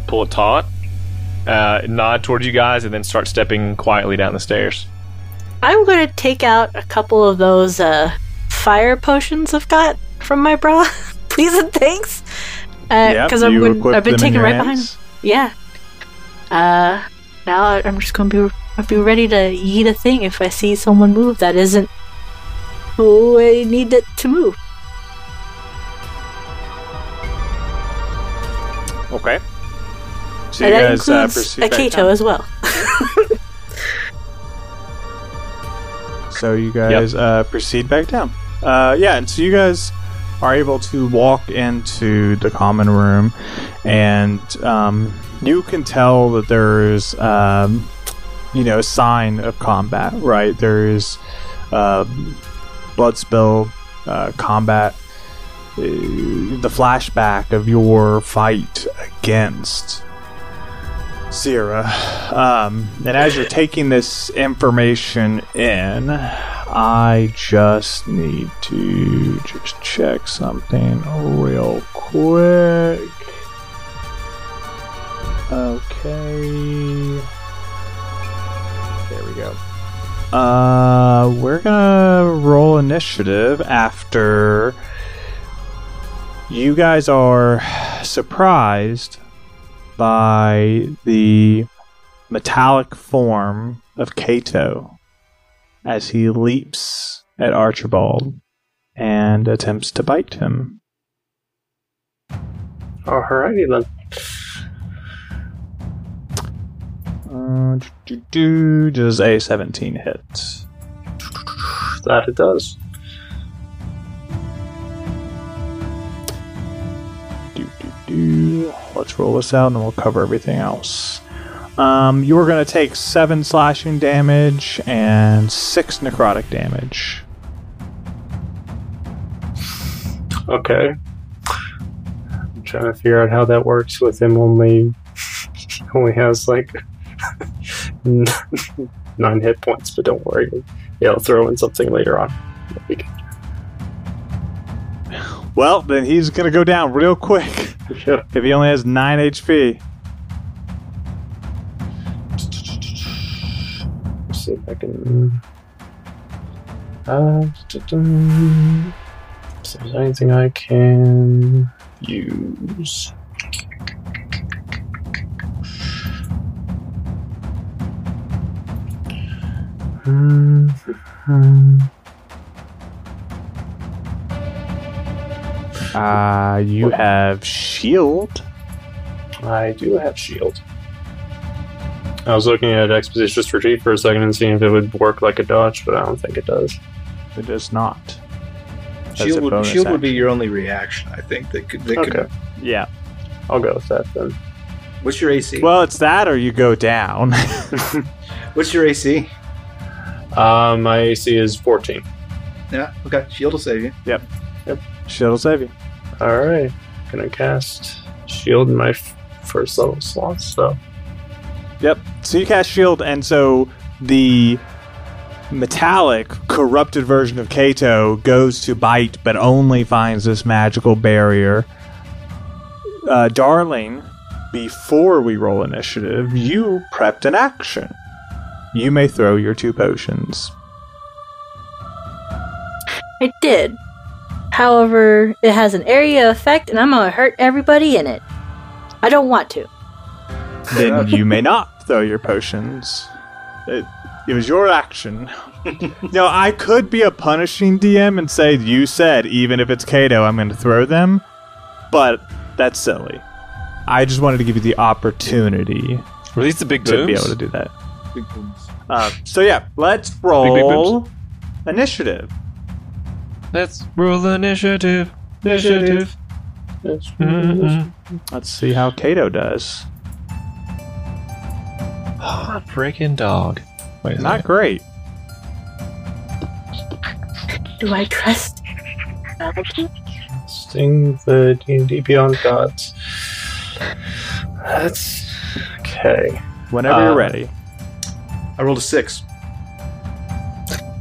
pull it taut, uh, nod towards you guys, and then start stepping quietly down the stairs. I'm going to take out a couple of those uh, fire potions I've got from my bra, [laughs] please and thanks. Yep, Because I've been, I've been taken your right behind. Yeah. Uh, now I'm just gonna be I'll be ready to eat a thing if I see someone move that isn't who I need it to move. Okay. So and you that guys uh, includes proceed a back Kato as well. [laughs] So you guys uh, proceed back down. Uh, yeah, and so you guys are able to walk into the common room, and um, you can tell that there's, um, you know, a sign of combat. Right, there is uh, blood spill, uh, combat. uh, The flashback of your fight against Sierra. Um, and as you're taking this information in, I just need to just check something real quick. Okay. There we go. Uh, we're gonna roll initiative after you guys are surprised by the metallic form of Kato as he leaps at Archibald and attempts to bite him. Alrighty then. Uh, do, do, does a 17 hit? That it does. Do, do, do. Let's roll this out and we'll cover everything else. Um, you're going to take 7 slashing damage and 6 necrotic damage. Okay. I'm trying to figure out how that works with him only only has like [laughs] nine hit points, but don't worry. Yeah, I'll throw in something later on. Well, then he's going to go down real quick Yeah. if he only has 9 HP. See if I can. Uh, [tsk] see if there's anything I can use. Hmm. Uh, you have shield. I do have shield. I was looking at expeditious retreat for a second and seeing if it would work like a dodge, but I don't think it does. It does not. That's Shield would, bonus shield would be your only reaction, I think. That could, that Okay, could, Yeah. I'll go with that then. what's your AC? Well, it's that or you go down. [laughs] [laughs] what's your AC? Uh, my AC is 14. Yeah, okay. Shield will save you. Yep. Yep. Shield will save you. All right, gonna cast shield in my f- first level slot. So Yep. So you cast shield, and so the metallic, corrupted version of Kato goes to bite, but only finds this magical barrier. Uh, darling, before we roll initiative, you prepped an action. You may throw your two potions. I did. However, it has an area effect and I'm gonna hurt everybody in it. I don't want to. [laughs] then you may not throw your potions. It, it was your action. [laughs] no, I could be a punishing DM and say, You said, even if it's Kato, I'm going to throw them, but that's silly. I just wanted to give you the opportunity Release the big to be able to do that. Big booms. Uh, so, yeah, let's big roll initiative. Let's roll the initiative. Initiative. Mm-mm. Let's see how Kato does. Hot [sighs] freaking dog. Wait a Not second. great. Do I trust? Melody? sting the D and D Beyond gods. That's okay. Whenever you're um, ready. I rolled a six.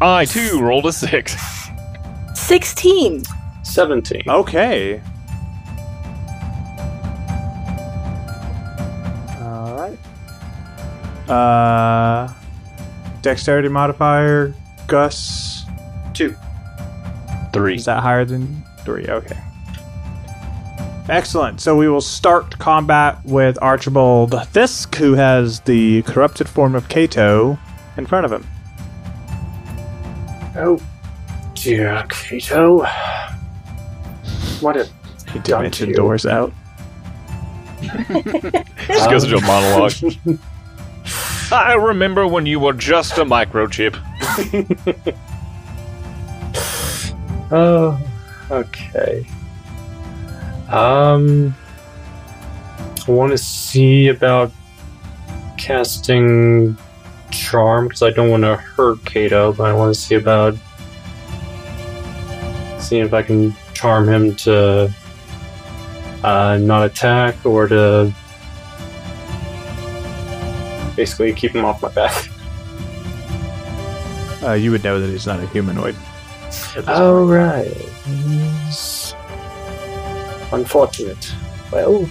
I too rolled a six. 16! Seventeen. Okay. Uh dexterity modifier, Gus. Two. Three. Is that higher than Three. Okay. Excellent. So we will start combat with Archibald Fisk, who has the corrupted form of Kato in front of him. Oh, dear Kato. What a He Done dimension to. doors out. [laughs] Just goes into a monologue. [laughs] I remember when you were just a microchip. [laughs] Oh, okay. Um, I want to see about casting charm because I don't want to hurt Kato, but I want to see about seeing if I can charm him to uh, not attack or to basically keep him off my back. Uh, you would know that he's not a humanoid. Oh, right. Unfortunate. Well,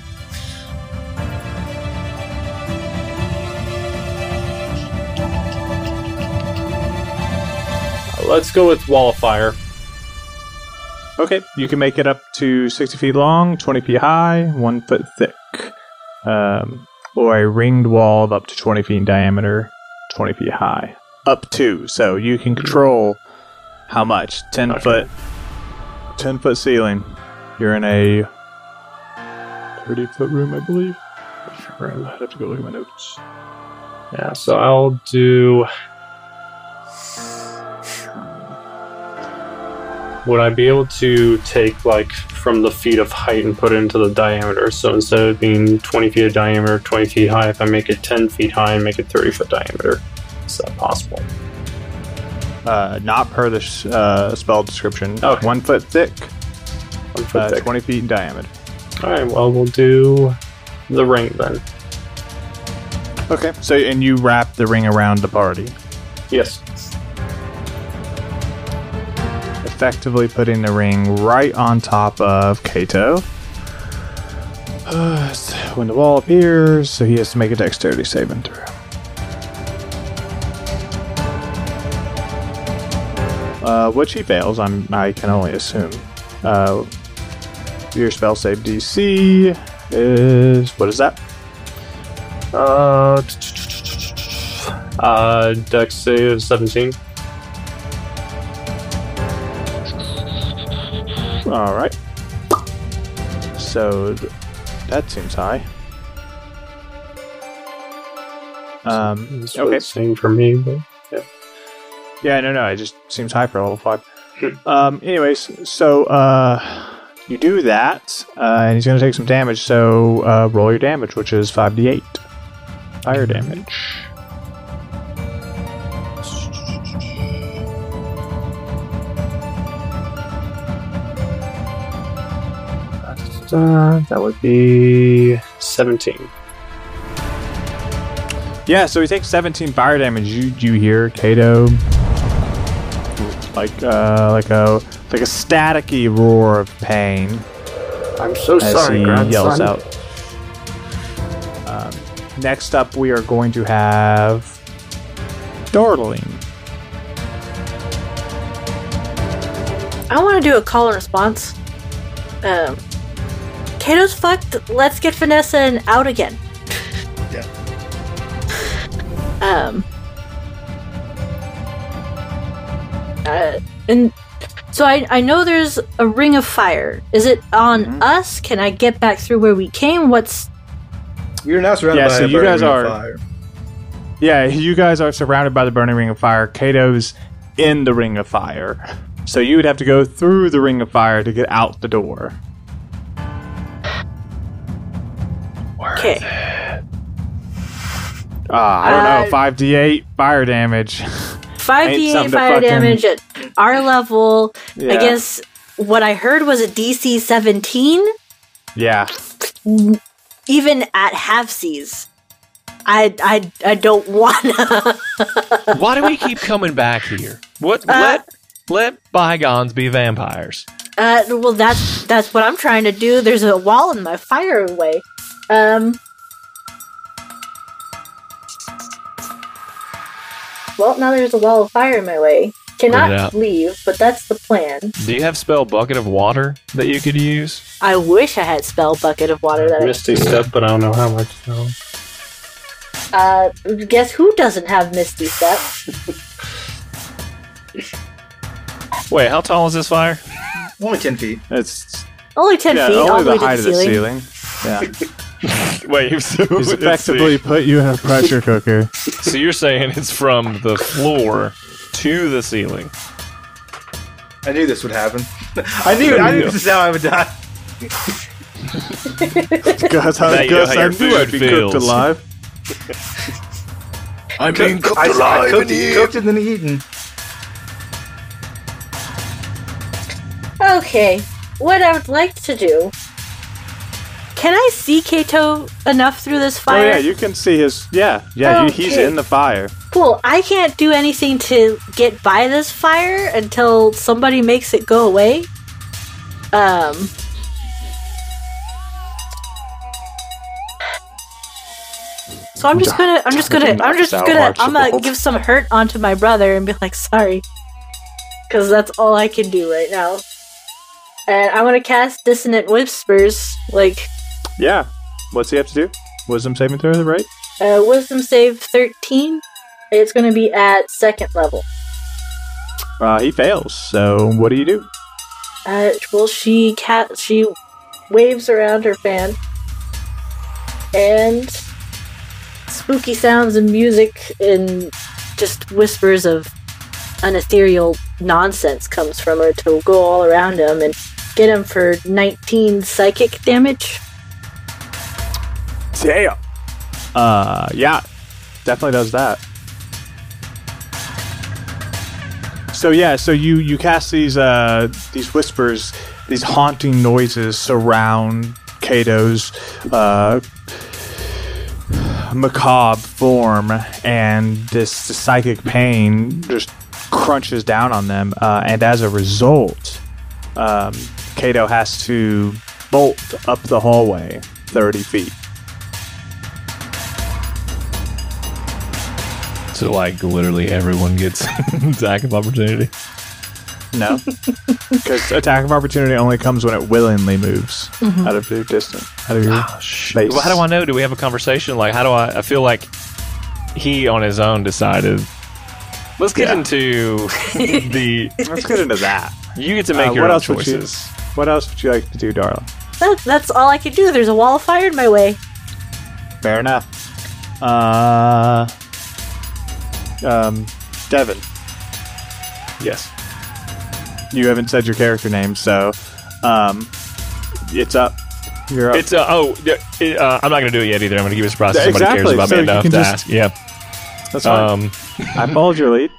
Let's go with Wall of Fire. Okay, you can make it up to 60 feet long, 20 feet high, 1 foot thick. Um, or a ringed wall of up to 20 feet in diameter, 20 feet high. Up to. So you can control how much? 10 Okay. foot. 10 foot ceiling. You're in a 30 foot room, I believe. I'd have to go look at my notes. Yeah, so I'll do. Would I be able to take like from the feet of height and put it into the diameter? So instead of being 20 feet of diameter, 20 feet high, if I make it 10 feet high and make it 30 foot diameter, is that possible? Uh, not per the uh, spell description. Okay. 1 foot thick, One foot uh, thick. 20 feet in diameter. All right, well we'll do the ring then. Okay. So, and you wrap the ring around the party. Yes. Effectively putting the ring right on top of Kato. Uh, when the wall appears, so he has to make a dexterity saving throw. Uh, which he fails, I'm, I can only assume. Uh, your spell save DC is. What is that? Uh, uh, Dex save 17. Alright. So, that seems high. Um, That's okay. same for me, but Yeah, no, no, it just seems high for a level five. um, anyways, so uh, you do that, uh, and he's going to take some damage. So uh, roll your damage, which is five d eight fire damage. Uh, that would be 17. Yeah, so he takes seventeen fire damage. You you hear Kato like uh, like a like a staticky roar of pain. I'm so as sorry, he grandson. yells out. Um, next up, we are going to have Darling. I want to do a call and response. Um, Kato's fucked. Let's get Vanessa and out again. Yeah. Um. Uh, and so I I know there's a ring of fire. Is it on Mm-hmm. us? Can I get back through where we came? What's You're now surrounded Yeah, by so a you burning guys ring of are- fire. Yeah, you guys are surrounded by the burning ring of fire. Kato's in the ring of fire. So you would have to go through the ring of fire to get out the door. Okay? Ah, I don't Uh, know. 5d8 fire damage. Five d eight fire fucking- damage at our level. I guess what I heard was a DC seventeen. Yeah. Even at half C's. I, I, I don't [laughs] wanna. Why do we keep coming back here? What? Uh, let let bygones be vampires. Uh, well, that's that's what I'm trying to do. There's a wall in my fire way. Um. Well, now there's a wall of fire in my way. Cannot leave, but that's the plan. Do you have spell bucket of water that you could use? I wish I had spell bucket of water that Misty step, but I don't know how much. No. Uh guess who doesn't have Misty Step? [laughs] Wait, how tall is this fire? Only 10 feet. It's Only ten yeah, feet, all only the way to height the of the ceiling. ceiling. Yeah, [laughs] [laughs] Wait, so, he's effectively put you in a pressure cooker. [laughs] so you're saying it's from the floor to the ceiling? I knew this would happen. [laughs] I knew. I knew this is how I would die. Gus, Now I, you know Gus, how I your knew I'd food be feels. cooked alive. I'm being cooked I, I cooked, cooked and then eaten. Okay, what I would like to do. Can I see Kato enough through this fire? Oh yeah, you can see his. Yeah, yeah, you, he's in the fire. Cool. I can't do anything to get by this fire until somebody makes it go away. Um. So I'm just gonna, I'm just gonna, I'm just gonna, I'm gonna give some hurt onto my brother and be like, sorry, because that's all I can do right now. And I'm gonna cast dissonant whispers, like Yeah. What's he have to do? Wisdom saving throw, right? uh, wisdom save 13. It's gonna be at second level. Uh, he fails. So what do you do? Uh, well, she cat she waves around her fan, and spooky sounds and music and just whispers of an ethereal nonsense comes from her to go all around him and get him for 19 psychic damage. Damn. Uh, yeah, definitely does that. So yeah, so you you cast these uh these whispers, these haunting noises surround Kato's uh macabre form, and this, this psychic pain just crunches down on them, uh, and as a result, um, Kato has to bolt up the hallway thirty feet. So like literally everyone gets [laughs] attack of opportunity. No, [laughs] because attack of opportunity only comes when it willingly moves out of your distance, out of your base. Well, how do I know? Do we have a conversation? Like, how do I? I feel like he on his own decided. Let's get Yeah. into [laughs] the. Let's get into that. You get to make Uh, your what own else would you- choices. What else would you like to do, darling? That, that's all I can do. There's a wall of fire in my way. Fair enough. Uh, um, Devin, Yes. you haven't said your character name, so um, it's up. You're up. It's uh, oh, it, uh, I'm not gonna do it yet either. I'm gonna give you a surprise. if Yeah, Somebody cares exactly. about So me you enough can to just- ask. Yeah. That's fine. Um. [laughs] I followed your lead.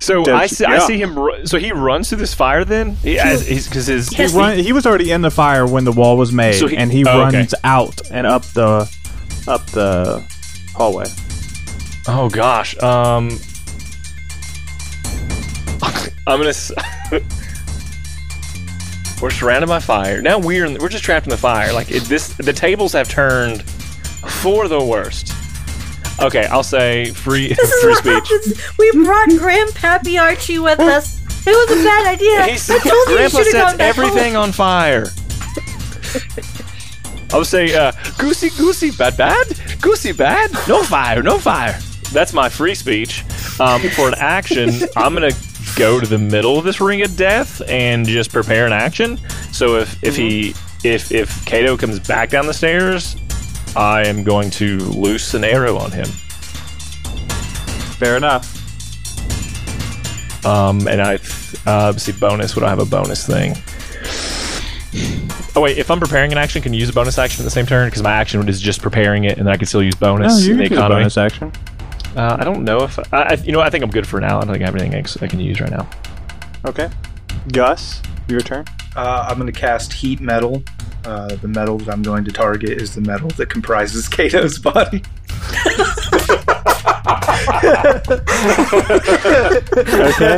So Don't I you- see, I see him. Ru- so he runs through this fire. Then he, as, he's because his He, run, he was already in the fire when the wall was made, So he- and he oh, okay. runs out and up the up the hallway. Oh gosh. Um. [laughs] I'm gonna. s- we're surrounded by fire. Now we're in, we're just trapped in the fire. Like it, this, the tables have turned for the worst. Okay, I'll say free This is [laughs] free what speech. happens. We brought Grandpappy Archie with us. It was a bad idea. He's, I told you you Grandpa should have sets gone back everything home. on fire. I would say, uh, goosey, goosey, bad, bad, goosey, bad, no fire, no fire. That's my free speech. Um, for an action, [laughs] I'm gonna go to the middle of this ring of death and just prepare an action. So if if he if if Kato comes back down the stairs, I am going to loose an arrow on him. Fair enough. Um, and I uh, see bonus. Would I have a bonus thing? Oh wait, if I'm preparing an action, can you use a bonus action at the same turn? Because my action is just preparing it, and then I can still use bonus No, you in the can do a bonus action. Uh, I don't know if I, I, you know. I think I'm good for now. I don't think I have anything I can use right now. Okay. Gus, your turn. Uh, I'm going to cast Heat Metal. Uh, the metal that I'm going to target is the metal that comprises [laughs] Kato's body. Okay.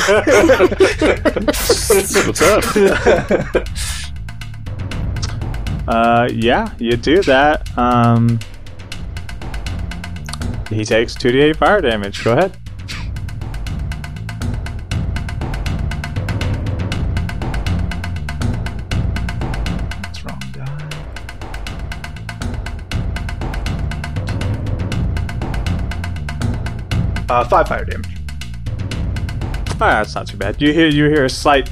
What's up? [laughs] uh, yeah, you do that. Um, he takes 2d8 fire damage. Go ahead. What's wrong. Uh, five fire damage. Ah, that's not too bad. You hear you hear a slight,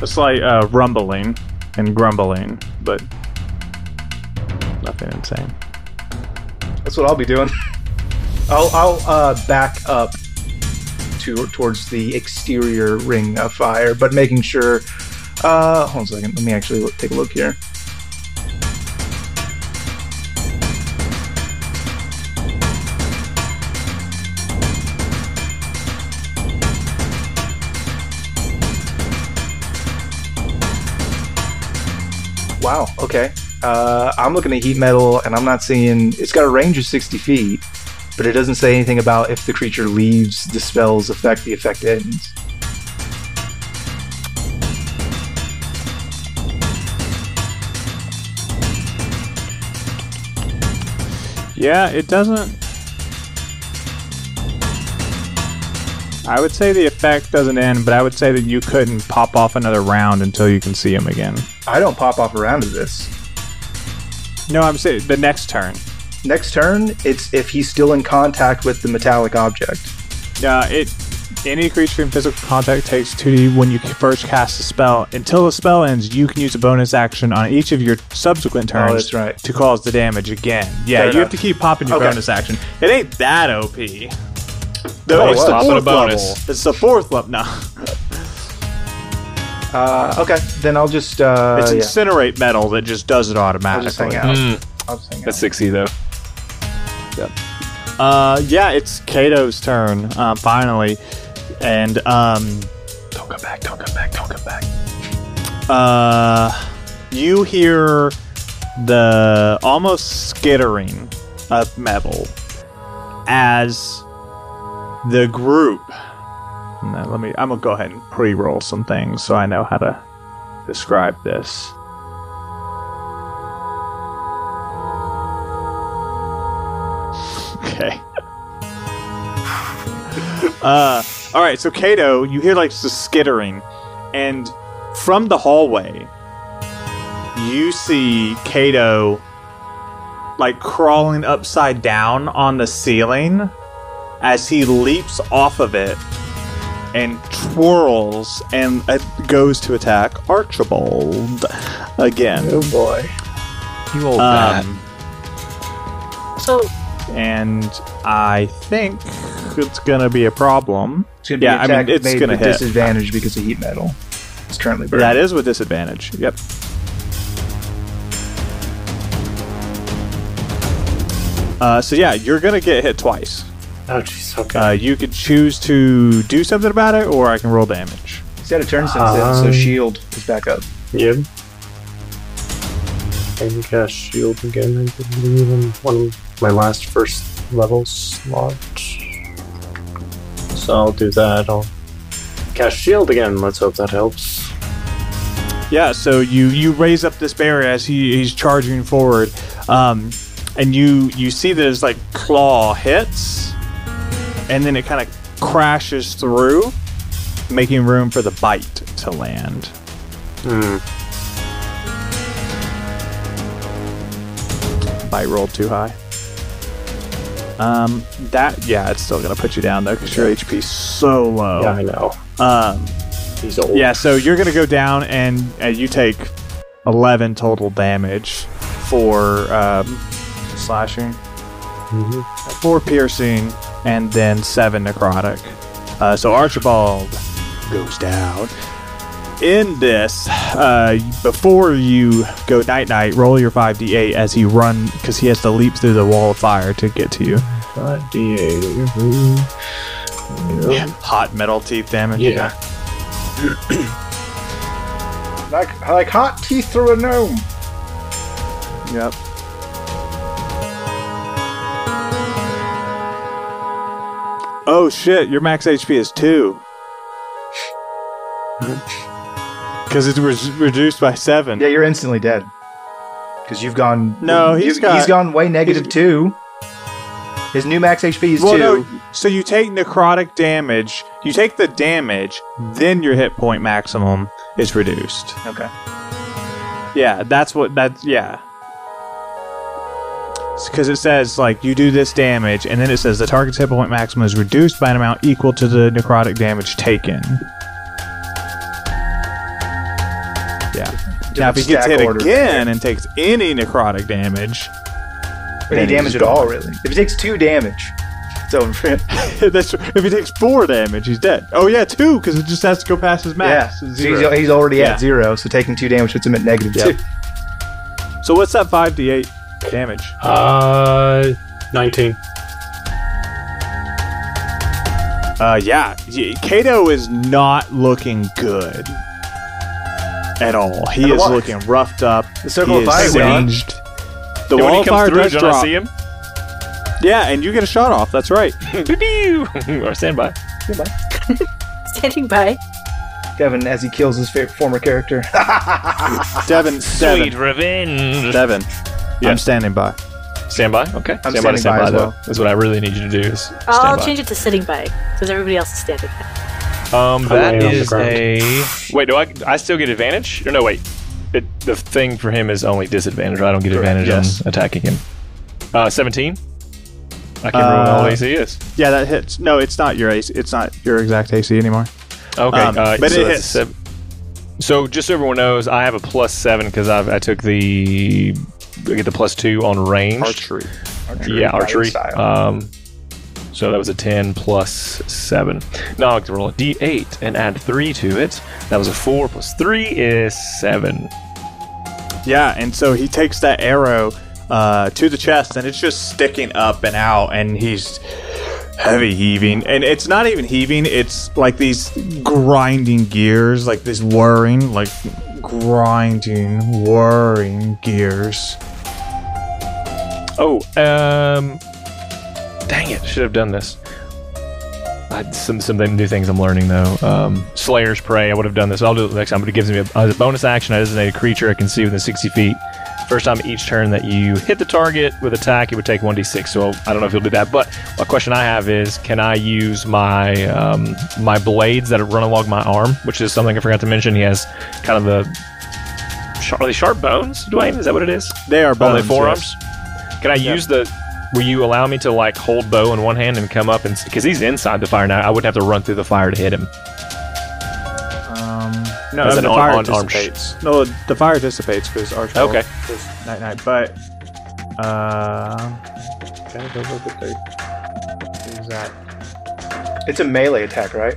a slight uh, rumbling and grumbling, but nothing insane. That's what I'll be doing. [laughs] I'll I'll uh, back up to towards the exterior ring of fire, but making sure. Uh, hold on a second. Let me actually look, take a look here. Wow. Okay. Uh, I'm looking at heat metal, and I'm not seeing. It's got a range of 60 feet, but it doesn't say anything about if the creature leaves the spell's effect. The effect ends. Yeah, it doesn't. I would say the effect doesn't end, but I would say that you couldn't pop off another round until you can see him again. I don't pop off around to this. No, I'm saying the next turn. Next turn, it's if he's still in contact with the metallic object. Uh, it any creature in physical contact takes 2d when you first cast a spell. Until the spell ends, you can use a bonus action on each of your subsequent turns Oh, that's right. to cause the damage again. Yeah, Fair you enough. have to keep popping your Okay. bonus action. It ain't that OP. The, Oh, it's what? the Popping a fourth bonus. level. It's the fourth level. No, Uh, okay, then I'll just. Uh, it's yeah, incinerate metal that just does it I'll automatically. just hang out. Mm, I'll just hang out. that's 60 though. Uh, yeah, it's Kato's turn. Uh, finally, and um, Don't come back, don't come back, don't come back. uh, you hear the almost skittering of metal as the group. Now, let me. I'm gonna go ahead and pre-roll some things so I know how to describe this. Uh, all right. So Kato, you hear like the skittering, and from the hallway, you see Kato like crawling upside down on the ceiling as he leaps off of it and twirls and uh, goes to attack Archibald again. Oh boy. You old bat. Um, So and I think it's gonna be a problem. It's gonna be Yeah, an I mean, it's made gonna with hit. disadvantage because of heat metal. It's currently burned. That is with disadvantage. Yep. Uh, so yeah, you're gonna get hit twice. Oh jeez. Okay. Uh, you could choose to do something about it, or I can roll damage. He's had a turn since then, so Um, shield is back up. Yep. I can cast shield again. I believe in one of my last first level slot. So I'll do that. I'll cast shield again. Let's hope that helps. Yeah, so you you raise up this barrier as he, he's charging forward, um, and you you see that his like claw hits, and then it kind of crashes through, making room for the bite to land. Hmm. Bite rolled too high. Um, that yeah, it's still gonna put you down though because your HP's so low. Yeah, I know. Um, He's old. yeah, so you're gonna go down and uh, you take eleven total damage for um, slashing, Mhm. four piercing, and then seven necrotic. Uh, so Archibald goes down. In this, uh, before you go night night, roll your five d8 as he run because he has to leap through the wall of fire to get to you. Five D8. Mhm. Hot metal teeth damage. Yeah. [clears throat] Like like hot teeth through a gnome. Yep. Oh shit, your max HP is two. Because it was reduced by seven. Yeah, you're instantly dead. Because you've gone. No, he's you- got- he's gone way negative two. His new max HP is well, two. no, so you take necrotic damage, you take the damage, then your hit point maximum is reduced. Okay. Yeah, that's what that's yeah. because it says like you do this damage, and then it says the target's hit point maximum is reduced by an amount equal to the necrotic damage taken. Yeah. Now, if he gets hit again and takes any necrotic damage, Any damage at all, really. If he takes two damage, it's over for him. [laughs] That's if he takes four damage, he's dead. Oh yeah, two because it just has to go past his Yeah, max. so he's, Zero. he's already Yeah. at zero, so taking two damage puts him at negative Yep. two. So what's that five d eight damage? Uh, 19. Uh, yeah, y- Kato is not looking good at all. He And is what? looking roughed up. The circle he of is fire singed. The when wall he of fire through, does don't I drop. see him? [laughs] Yeah, and you get a shot off. That's right. [laughs] Pew-pew! [laughs] or stand by. Standing by. Devin, as he kills his fa- former character. Devin, Sweet Devin, revenge. Devin. I'm standing by. Stand by. Okay. I'm stand by standing stand by by, as though. well. That's what I really need you to do. Is I'll by. change it to sitting by because everybody else is standing by. Um, I'm that laying on the is ground. a. Wait, do I? I still get advantage? Or no, wait. It, the thing for him is only disadvantage. I don't get advantage yes. on attacking him. Uh, seventeen. I can Uh, ruin all AC is. Yeah, that hits. No, it's not your AC. It's not your exact AC anymore. Okay, um, uh, but so it hits. sev- So just so everyone knows, I have a plus seven because I took the I get the plus two on range. Archery. yeah, archery. style. Um, so that was a 10 plus 7. Now I to roll a d8 and add 3 to it. That was a 4 plus 3 is 7. Yeah, and so he takes that arrow uh, to the chest, and it's just sticking up and out, and he's heavy heaving, and it's not even heaving; it's like these grinding gears, like this whirring, like grinding, whirring gears. Oh, um. Dang it, should have done this. I, some some new things I'm learning though. Um, Slayer's Prey. I would have done this. I'll do it next time. But it gives me a, as a bonus action. I designate a creature I can see within 60 feet. First time each turn that you hit the target with attack, it would take 1d6. So I don't know if you'll do that. But a question I have is, can I use my um, my blades that run along my arm, which is something I forgot to mention. He has kind of the sharp, are they sharp bones. Dwayne, is that what it is? They are bones. they forearms. yes. Can I use the? Will you allow me to like hold bow in one hand and come up and because he's inside the fire now? I wouldn't have to run through the fire to hit him. Um, no, As the an on- fire on arm sh- dissipates. no, the fire dissipates because Archibald Okay. night night. But uh, gotta go look at the exact. It's a melee attack, right?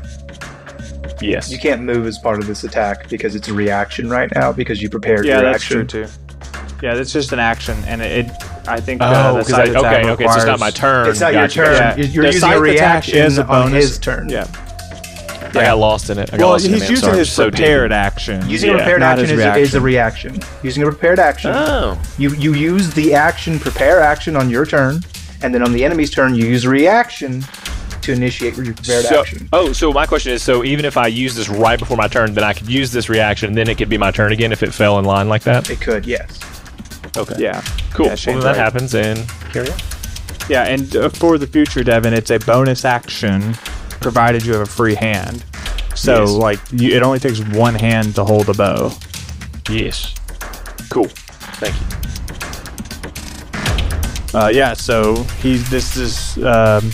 Yes. You can't move as part of this attack because it's a reaction right now because you prepared Yeah, your that's action. true too. Yeah, that's just an action, and it. it I think. Oh, uh, the 'cause side I- attack okay, okay, so it's not my turn. It's not Gotcha, your turn. gotcha. Yeah. You're The using a reaction is a on his turn. Yeah. I got lost in it. I got Well, lost he's it. Using sorry. his So deep. prepared action. Using Yeah, a prepared not action his is, is a reaction. Using a prepared action, Oh, you you use the action prepare action on your turn, and then on the enemy's turn you use a reaction to initiate your prepared so, action. oh, so my question is: so even if I use this right before my turn, then I could use this reaction, and then it could be my turn again if it fell in line like that. It could, yes. Okay, Yeah. cool. Yeah, well, then that right. happens, and carry on. Yeah, and uh, for the future, Devin, it's a bonus action, provided you have a free hand. So, Yes. like, you, it only takes one hand to hold a bow. Yes. Cool. Thank you. Uh, yeah, so he's this is um,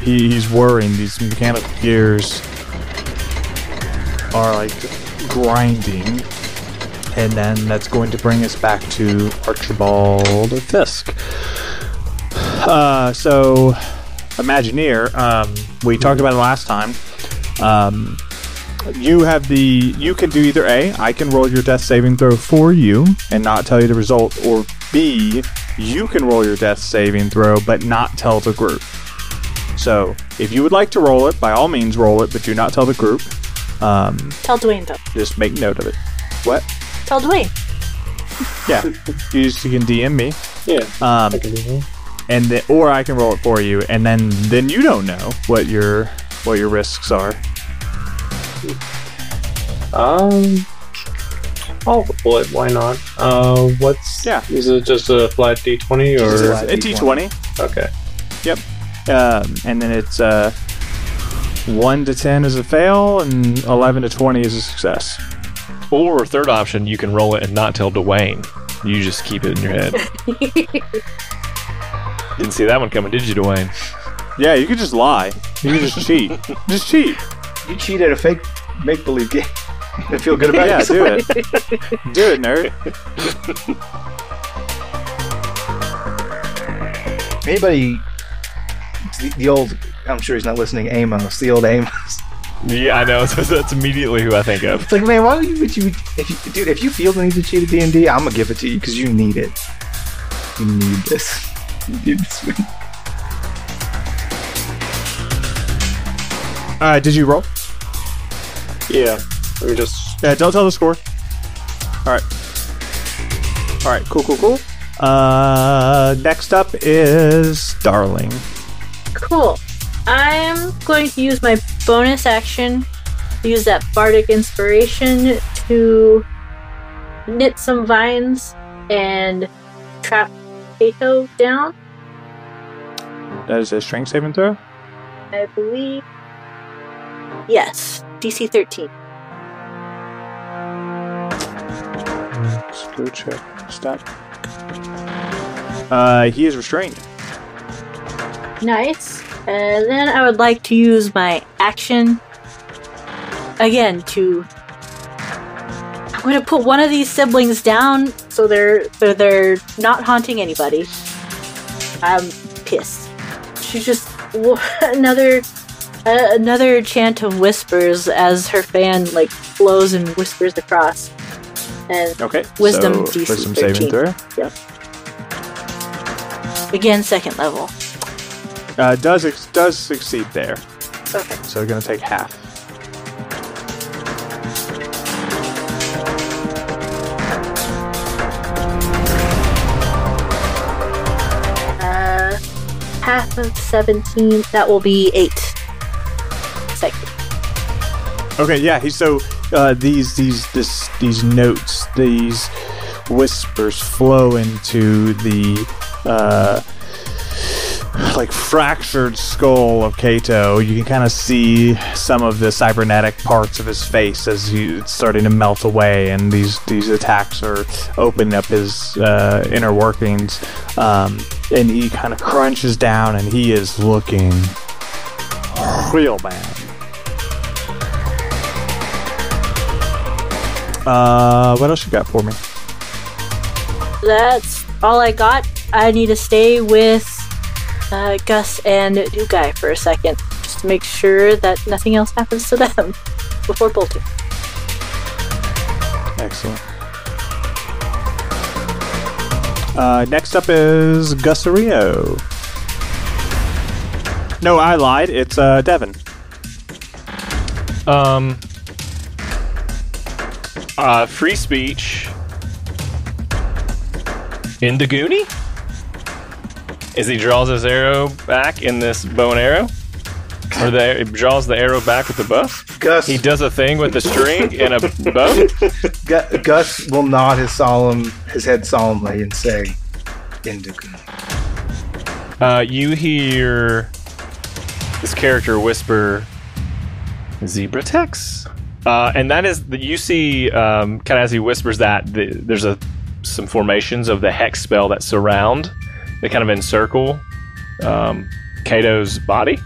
he, he's worrying these mechanical gears are like grinding, and then that's going to bring us back to Archibald Fisk. Uh, so Imagineer, um, we talked about it last time. Um, you have the you can do either A, I can roll your death saving throw for you and not tell you the result, or B, you can roll your death saving throw but not tell the group. So, if you would like to roll it, by all means roll it, but do not tell the group. Um, Tell Dwayne though. just make note of it. What? Tell Dwayne. Yeah, you just you can DM me, Yeah, um, I can do that. and then, or I can roll it for you, and then then you don't know what your what your risks are. Um, I'll roll it. Why not? Uh, what's Yeah. Is it just a flat D twenty or Flat A D20. okay? Yep. Um, and then it's uh, 1 to 10 is a fail, and 11 to 20 is a success. Or third option, you can roll it and not tell Dwayne. You just keep it in your head. [laughs] Didn't see that one coming, did you, Dwayne? Yeah, you could just lie. You could just cheat. [laughs] Just cheat. You cheat at a fake make believe game. [laughs] and feel good about Yeah, yourself. do it. Do it, nerd. Anybody, the, the old, I'm sure he's not listening, Amos, the old Amos. Yeah, I know. [laughs] So that's immediately who I think of. It's like, man, why would you, would you if you, dude, if you feel the need to cheat at D&D, I'm gonna give it to you because you need it. You need this. You need this. win. [laughs] All right, did you roll? Yeah. Let me just. Yeah, don't tell the score. All right. All right, cool, cool, cool. Uh, next up is Darling. Cool. I'm going to use my bonus action use that bardic inspiration to knit some vines and trap Kato down. That is a strength saving throw. I believe. Yes, DC 13. Skill check. Stop. Uh, he is restrained. Nice. And then I would like to use my action again to. I'm to put one of these siblings down so they're so they're not haunting anybody. I'm pissed. She's just [laughs] another uh, another chant of whispers as her fan like flows and whispers across. And Okay. Wisdom so, DC Wisdom saving 13. throw. again, second level. Uh, does ex- does succeed there. Okay. So we're gonna take half. Uh, half of 17, that will be 8. Second. Okay, yeah. He's so uh, these these this these notes these whispers flow into the uh, like fractured skull of Kato. You can kind of see some of the cybernetic parts of his face as it's starting to melt away, and these these attacks are opening up his uh, inner workings. Um, and he kind of crunches down, and he is looking real bad. Uh, what else you got for me? That's all I got. I need to stay with uh, Gus and New Guy for a second, just to make sure that nothing else happens to them [laughs] before bolting. Excellent. Uh, next up is Gussario. No, I lied. It's uh, Devin. Um, uh, Deep Speech in As he draws his arrow back in this bow and arrow? Or the, he draws the arrow back with the bow? Gus, He does a thing with the string and a bow? [laughs] Gu- Gus will nod his solemn his head solemnly and say, "Indigo." Uh, you hear this character whisper zebra tex uh, and that is the, you see um, kind of as he whispers that the, there's a some formations of the hex spell that surround they kind of encircle um, Kato's body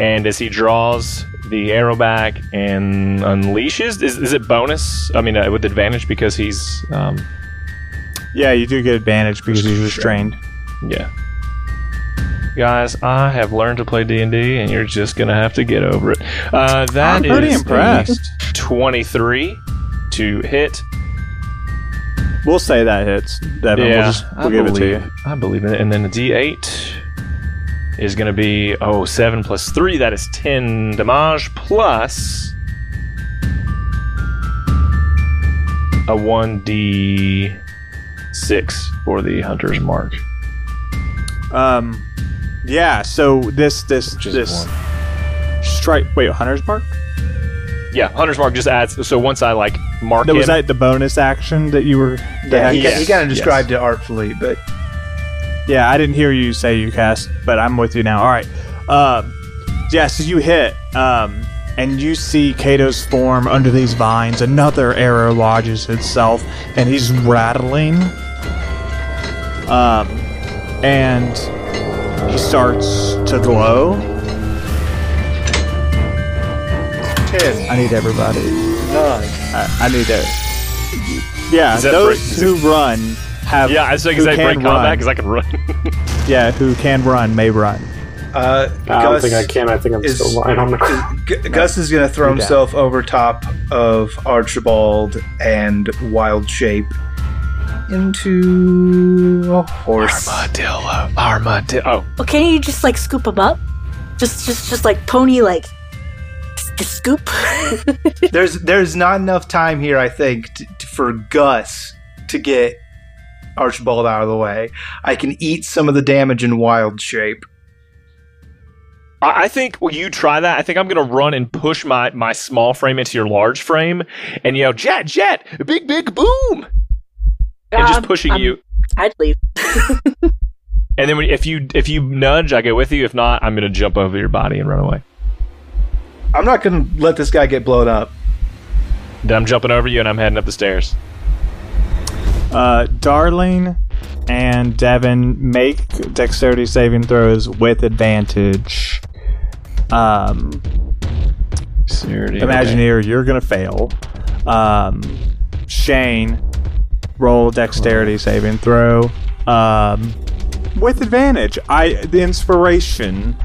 and as he draws the arrow back and unleashes is, is it bonus I mean uh, with advantage because he's um, Yeah, you do get advantage because he's restrained. Yeah. Guys, I have learned to play D and D, and you're just gonna have to get over it. Uh, that I'm pretty impressed. Twenty-three to hit. We'll say that hits. Devin, we'll, just, we'll I give it to you. I believe in it. And then the D8 is gonna be oh seven plus three. That is ten damage plus a one D six for the hunter's mark. Um, yeah. So this this this strike. Wait, hunter's mark. Yeah, hunter's mark just adds. So once I like mark That was him, that the bonus action that you were. Yeah, that he, had- he kind of yes. described it artfully, but Yeah, I didn't hear you say you cast, but I'm with you now. All right. Um, yeah, so you hit, um, and you see Kato's form under these vines. Another arrow lodges itself, and he's rattling. Um, and he starts to glow. Ten. I need everybody. Nine. I, I need it. Yeah, those break- who run have. Yeah, I was thinking who say break can combat run. because I can run. [laughs] Yeah, who can run may run. Uh, I don't Gus, think I can. I think I'm is- still lying on the ground. G- Gus is going to throw You're down. himself over top of Archibald and Wild Shape into a horse. Armadillo. Armadillo. Oh, Well, can't you just like scoop him up? Just, just, just like pony, like just, just scoop. [laughs] There's there's not enough time here, I think, t- t- for Gus to get Archibald out of the way. I can eat some of the damage in Wild Shape. I I think will you try that? I think I'm gonna run and push my my small frame into your large frame and yell jet jet big big boom and just Um, pushing I'm- you. I'd leave. [laughs] And then if you if you nudge, I go with you. If not, I'm gonna jump over your body and run away. I'm not going to let this guy get blown up. Then I'm jumping over you and I'm heading up the stairs. Uh, Darling and Devin make dexterity saving throws with advantage. Um, Imagineer, you're gonna fail. Um, Shane, roll dexterity saving throw. Um, with advantage. I the inspiration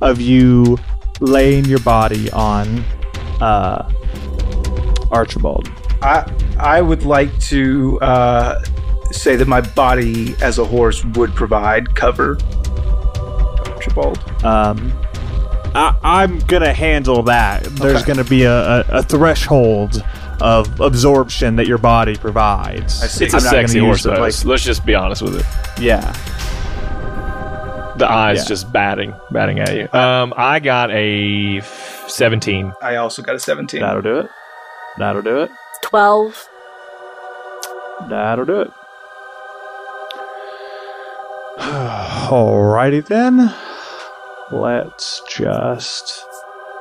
of you laying your body on uh, Archibald. I I would like to uh, say that my body as a horse would provide cover. Archibald. Um, I, I'm gonna handle that. There's Okay. gonna be a, a, a threshold of absorption that your body provides. I see. It's a I'm not sexy horse it, nose. Let's just be honest with it. yeah. The eyes Yeah. just batting, batting at you. Um, I got a f- 17. I also got a 17. That'll do it. That'll do it. Twelve. That'll do it. [sighs] Alrighty then. Let's just.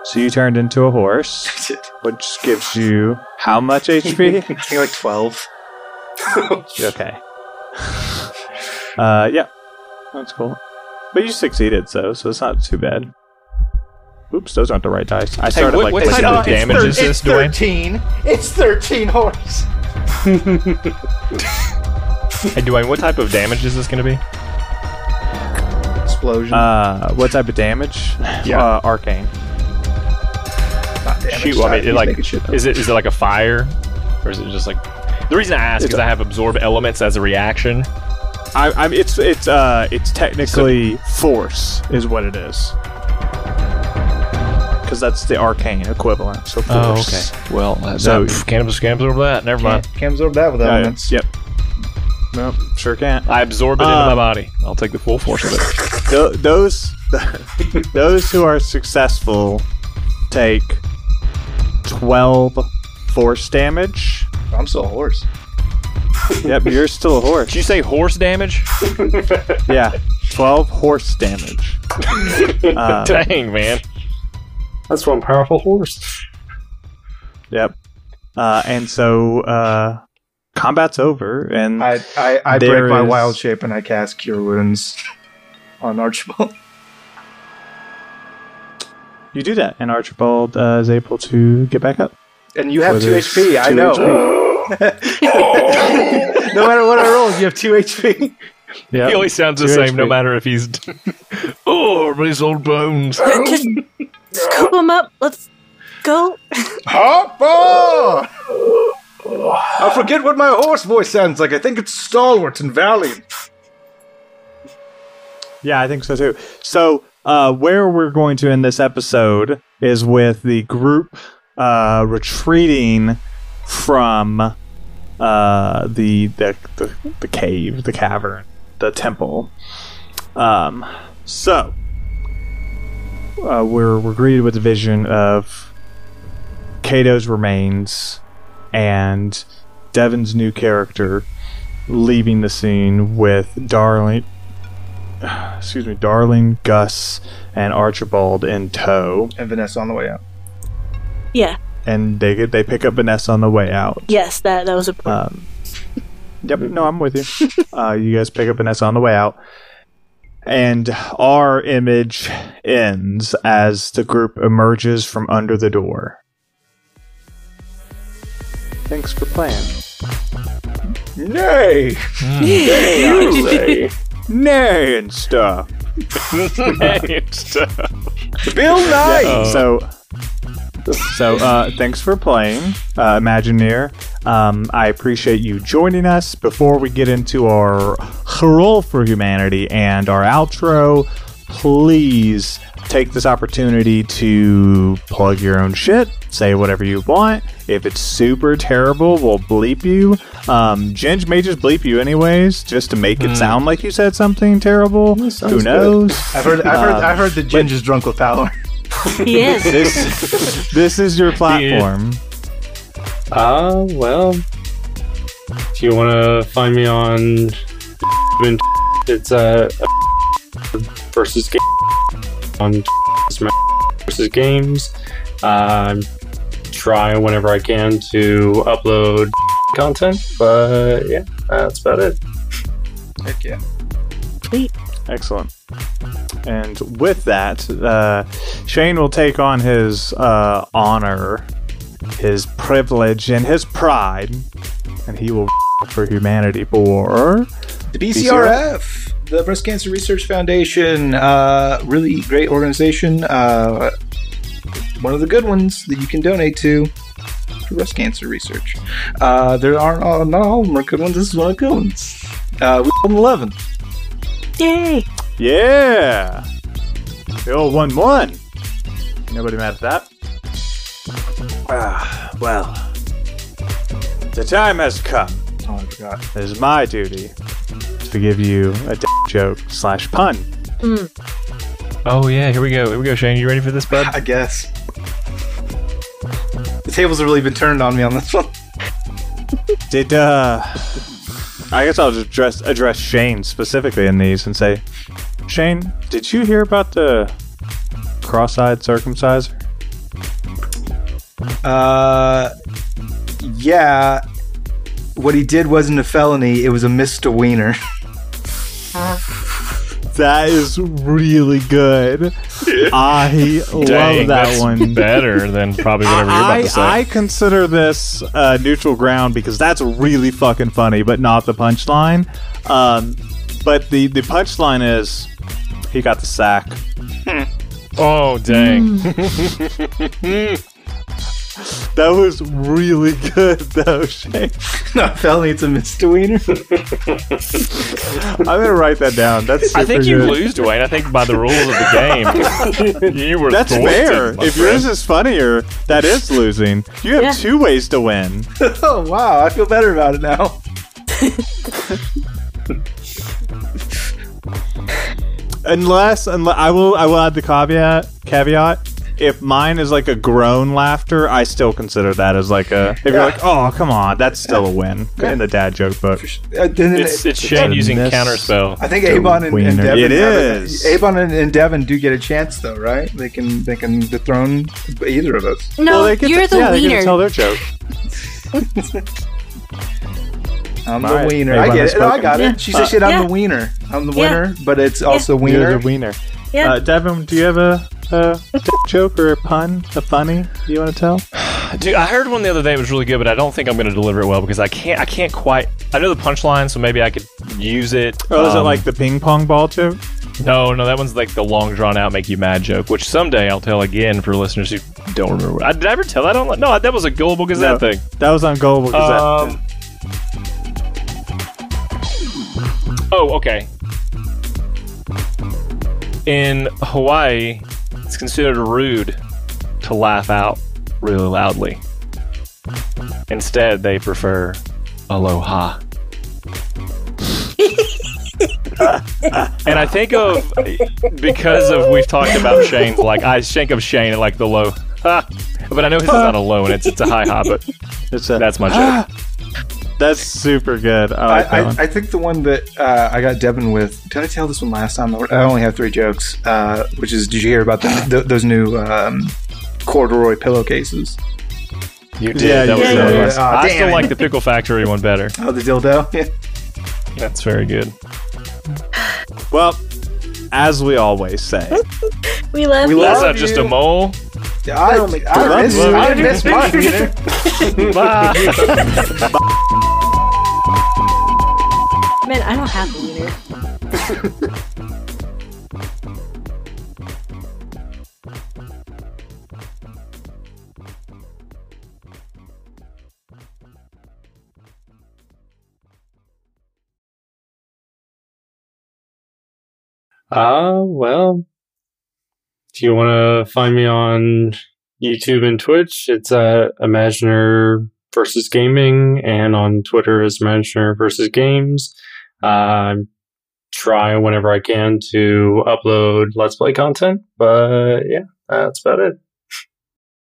So you turned into a horse, [laughs] which gives you how much [laughs] HP? I think like 12. [laughs] okay. Uh, yeah, that's cool. But you succeeded, so so it's not too bad. Oops, those aren't the right dice. I started what- like what type of damage. damage is this, Dwayne? 13. It's 13 horse. Hey, Dwayne, what type of damage is this going to be? Explosion. Uh, what type of damage? [sighs] Yeah. Uh, arcane. Not damage. Shoot, well, I mean, He's it, like, making shit up. is it is it like a fire, or is it just like? The reason I ask It's is I have absorb elements as a reaction. I, I'm. It's it's uh it's technically force is what it is. Because that's the arcane equivalent. So force. Okay. Well, So- so can't can't absorb that. Never mind. Can't, can't absorb that with Yeah, elements. Yep. Nope. Sure can't. I absorb it into Um, my body. I'll take the full force of it. Th- those [laughs] those who are successful take twelve force damage. I'm still a horse. [laughs] Yep, you're still a horse. Did you say horse damage? [laughs] Yeah, twelve horse damage. [laughs] Uh, Dang, man. That's one powerful horse. Yep. Uh, and so uh, combat's over, and I I, I There break my is- wild shape and I cast Cure Wounds on Archibald. you do that, and Archibald uh, is able to get back up. And you have With 2 his HP, I two know. No matter what I roll, you have 2 HP. Yeah, He always sounds the Two same, no matter if he's. [laughs] oh, these old bones. just scoop him up. Let's go. Hop on! I forget what my horse voice sounds like. I think it's stalwart and valiant. Yeah, I think so too. So, uh, where we're going to end this episode is with the group uh, retreating from uh, the, the the the cave, the cavern, the temple. Um, so uh, we're we're greeted with the vision of Kato's remains and Devin's new character leaving the scene with Darling [sighs] excuse me, Darling, Gus, and Archibald in tow. And Vanessa on the way out. Yeah. And they get they pick up Vanessa on the way out. Yes, that that was a. Um, yep, no, I'm with you. [laughs] Uh, you guys pick up Vanessa on the way out. And our image ends as the group emerges from under the door. Thanks for playing. Nay! Hmm. Nay, [laughs] I say. [laughs] Nay and stuff. Bill Nye! So, so uh, thanks for playing, uh, Imagineer. Um, I appreciate you joining us. Before we get into our role for humanity and our outro, please take this opportunity to plug your own shit. Say whatever you want. If it's super terrible, we'll bleep you. Um, Ginge may just bleep you anyways, just to make it sound like you said something terrible. Who sounds knows? I've heard. I've heard. Um, I've heard that Ginge is drunk with power. [laughs] he is. This, this is your platform. Uh, well, if you want to find me on, it's uh, versus game on versus games. Um, try whenever I can to upload content, but yeah, that's about it. Heck yeah. Excellent. And with that, uh, Shane will take on his uh, honor, his privilege, and his pride, and he will [laughs] for humanity for. The BCRF, the Breast Cancer Research Foundation, uh, really great organization. Uh, one of the good ones that you can donate to for breast cancer research. Uh, there aren't all, not all of them are good ones. This is one of the good ones. Uh, we got 11. Yay! Yeah! The old 1 1. Nobody mad at that? Ah, well. The time has come. Oh, I forgot. It is my duty to give you a d- joke slash pun. Oh yeah, here we go. Here we go, Shane. You ready for this, bud? [laughs] I guess. The tables have really been turned on me on this one. [laughs] Did uh I guess I'll just address address Shane specifically in these and say, Shane, did you hear about the cross-eyed circumciser? Uh, yeah. What he did wasn't a felony. It was a misdemeanor. [laughs] That is really good. I love Dang, that one. better than probably whatever you're about I, to say. I consider this uh, neutral ground because that's really fucking funny, but not the punchline. Um, but the, the punchline is he got the sack. oh dang! [laughs] [laughs] That was really good, [laughs] though, Shane. Not felony. It's a misdemeanor. I'm gonna write that down. That's super I think you good. lose, Dwayne. I think by the rules of the game, [laughs] you were. That's fair. If friend. yours is funnier, that is losing. You have Yeah. two ways to win. oh wow! I feel better about it now. Unless, unless I will, I will add the caveat. Caveat: If mine is like a groan laughter, I still consider that as like a. If you're like, oh come on, that's still a win in the dad joke book. Uh, then it's it's Shane using miss- counterspell. I think Avon and, and wiener. Devin. It have a- is. Avon and, and Devin do get a chance though, right? They can they can dethrone either of us. No, Well, they get you're to, the yeah, they get to tell their joke. [laughs] I'm All the right. wiener. Avon I get has it. No, I spoken. got Yeah. it. She said shit. I'm Yeah. the wiener. I'm the Yeah. winner, but it's also You're wiener. the wiener. Yeah. Uh, Devin, do you have a, a joke or a pun, a funny do you want to tell? [sighs] Dude, I heard one the other day. It was really good, but I don't think I'm going to deliver it well because I can't. I can't quite. I know the punchline, so maybe I could use it. Oh, is it Um, like the ping pong ball joke? No, no, that one's like the long drawn out make you mad joke, which someday I'll tell again for listeners who don't remember. I, did I ever tell that on? No, that was a gullible gazette No. thing. That was on Gullible Gazette. Um, oh, okay. In Hawaii, it's considered rude to laugh out really loudly. Instead, they prefer aloha. and I think of because of we've talked about Shane's like I think of Shane at like the low ha, [laughs] but I know his is not a low and it's it's a high ha, but it's a, that's my joke. Ah. That's super good. I I, like that I. I think the one that uh, I got Devin with. Did I tell this one last time? I only have three jokes. Uh, which is, did you hear about the, th those new um, corduroy pillowcases. You did. Yeah, that you was did. really nice. Aw, I still it. like the Pickle Factory one better. Oh, the dildo. [laughs] Yeah. That's very good. Well, as we always say, [laughs] We love We you. That's love not just you. a mole. I, my I God. miss, Love I you. miss [laughs] mine. [laughs] Man, I don't have a wiener. Uh, well, do you want to find me on YouTube and Twitch? It's uh, Imaginer versus Gaming, and on Twitter is Imaginer versus Games. Uh, try whenever I can to upload Let's Play content, but yeah, that's about it.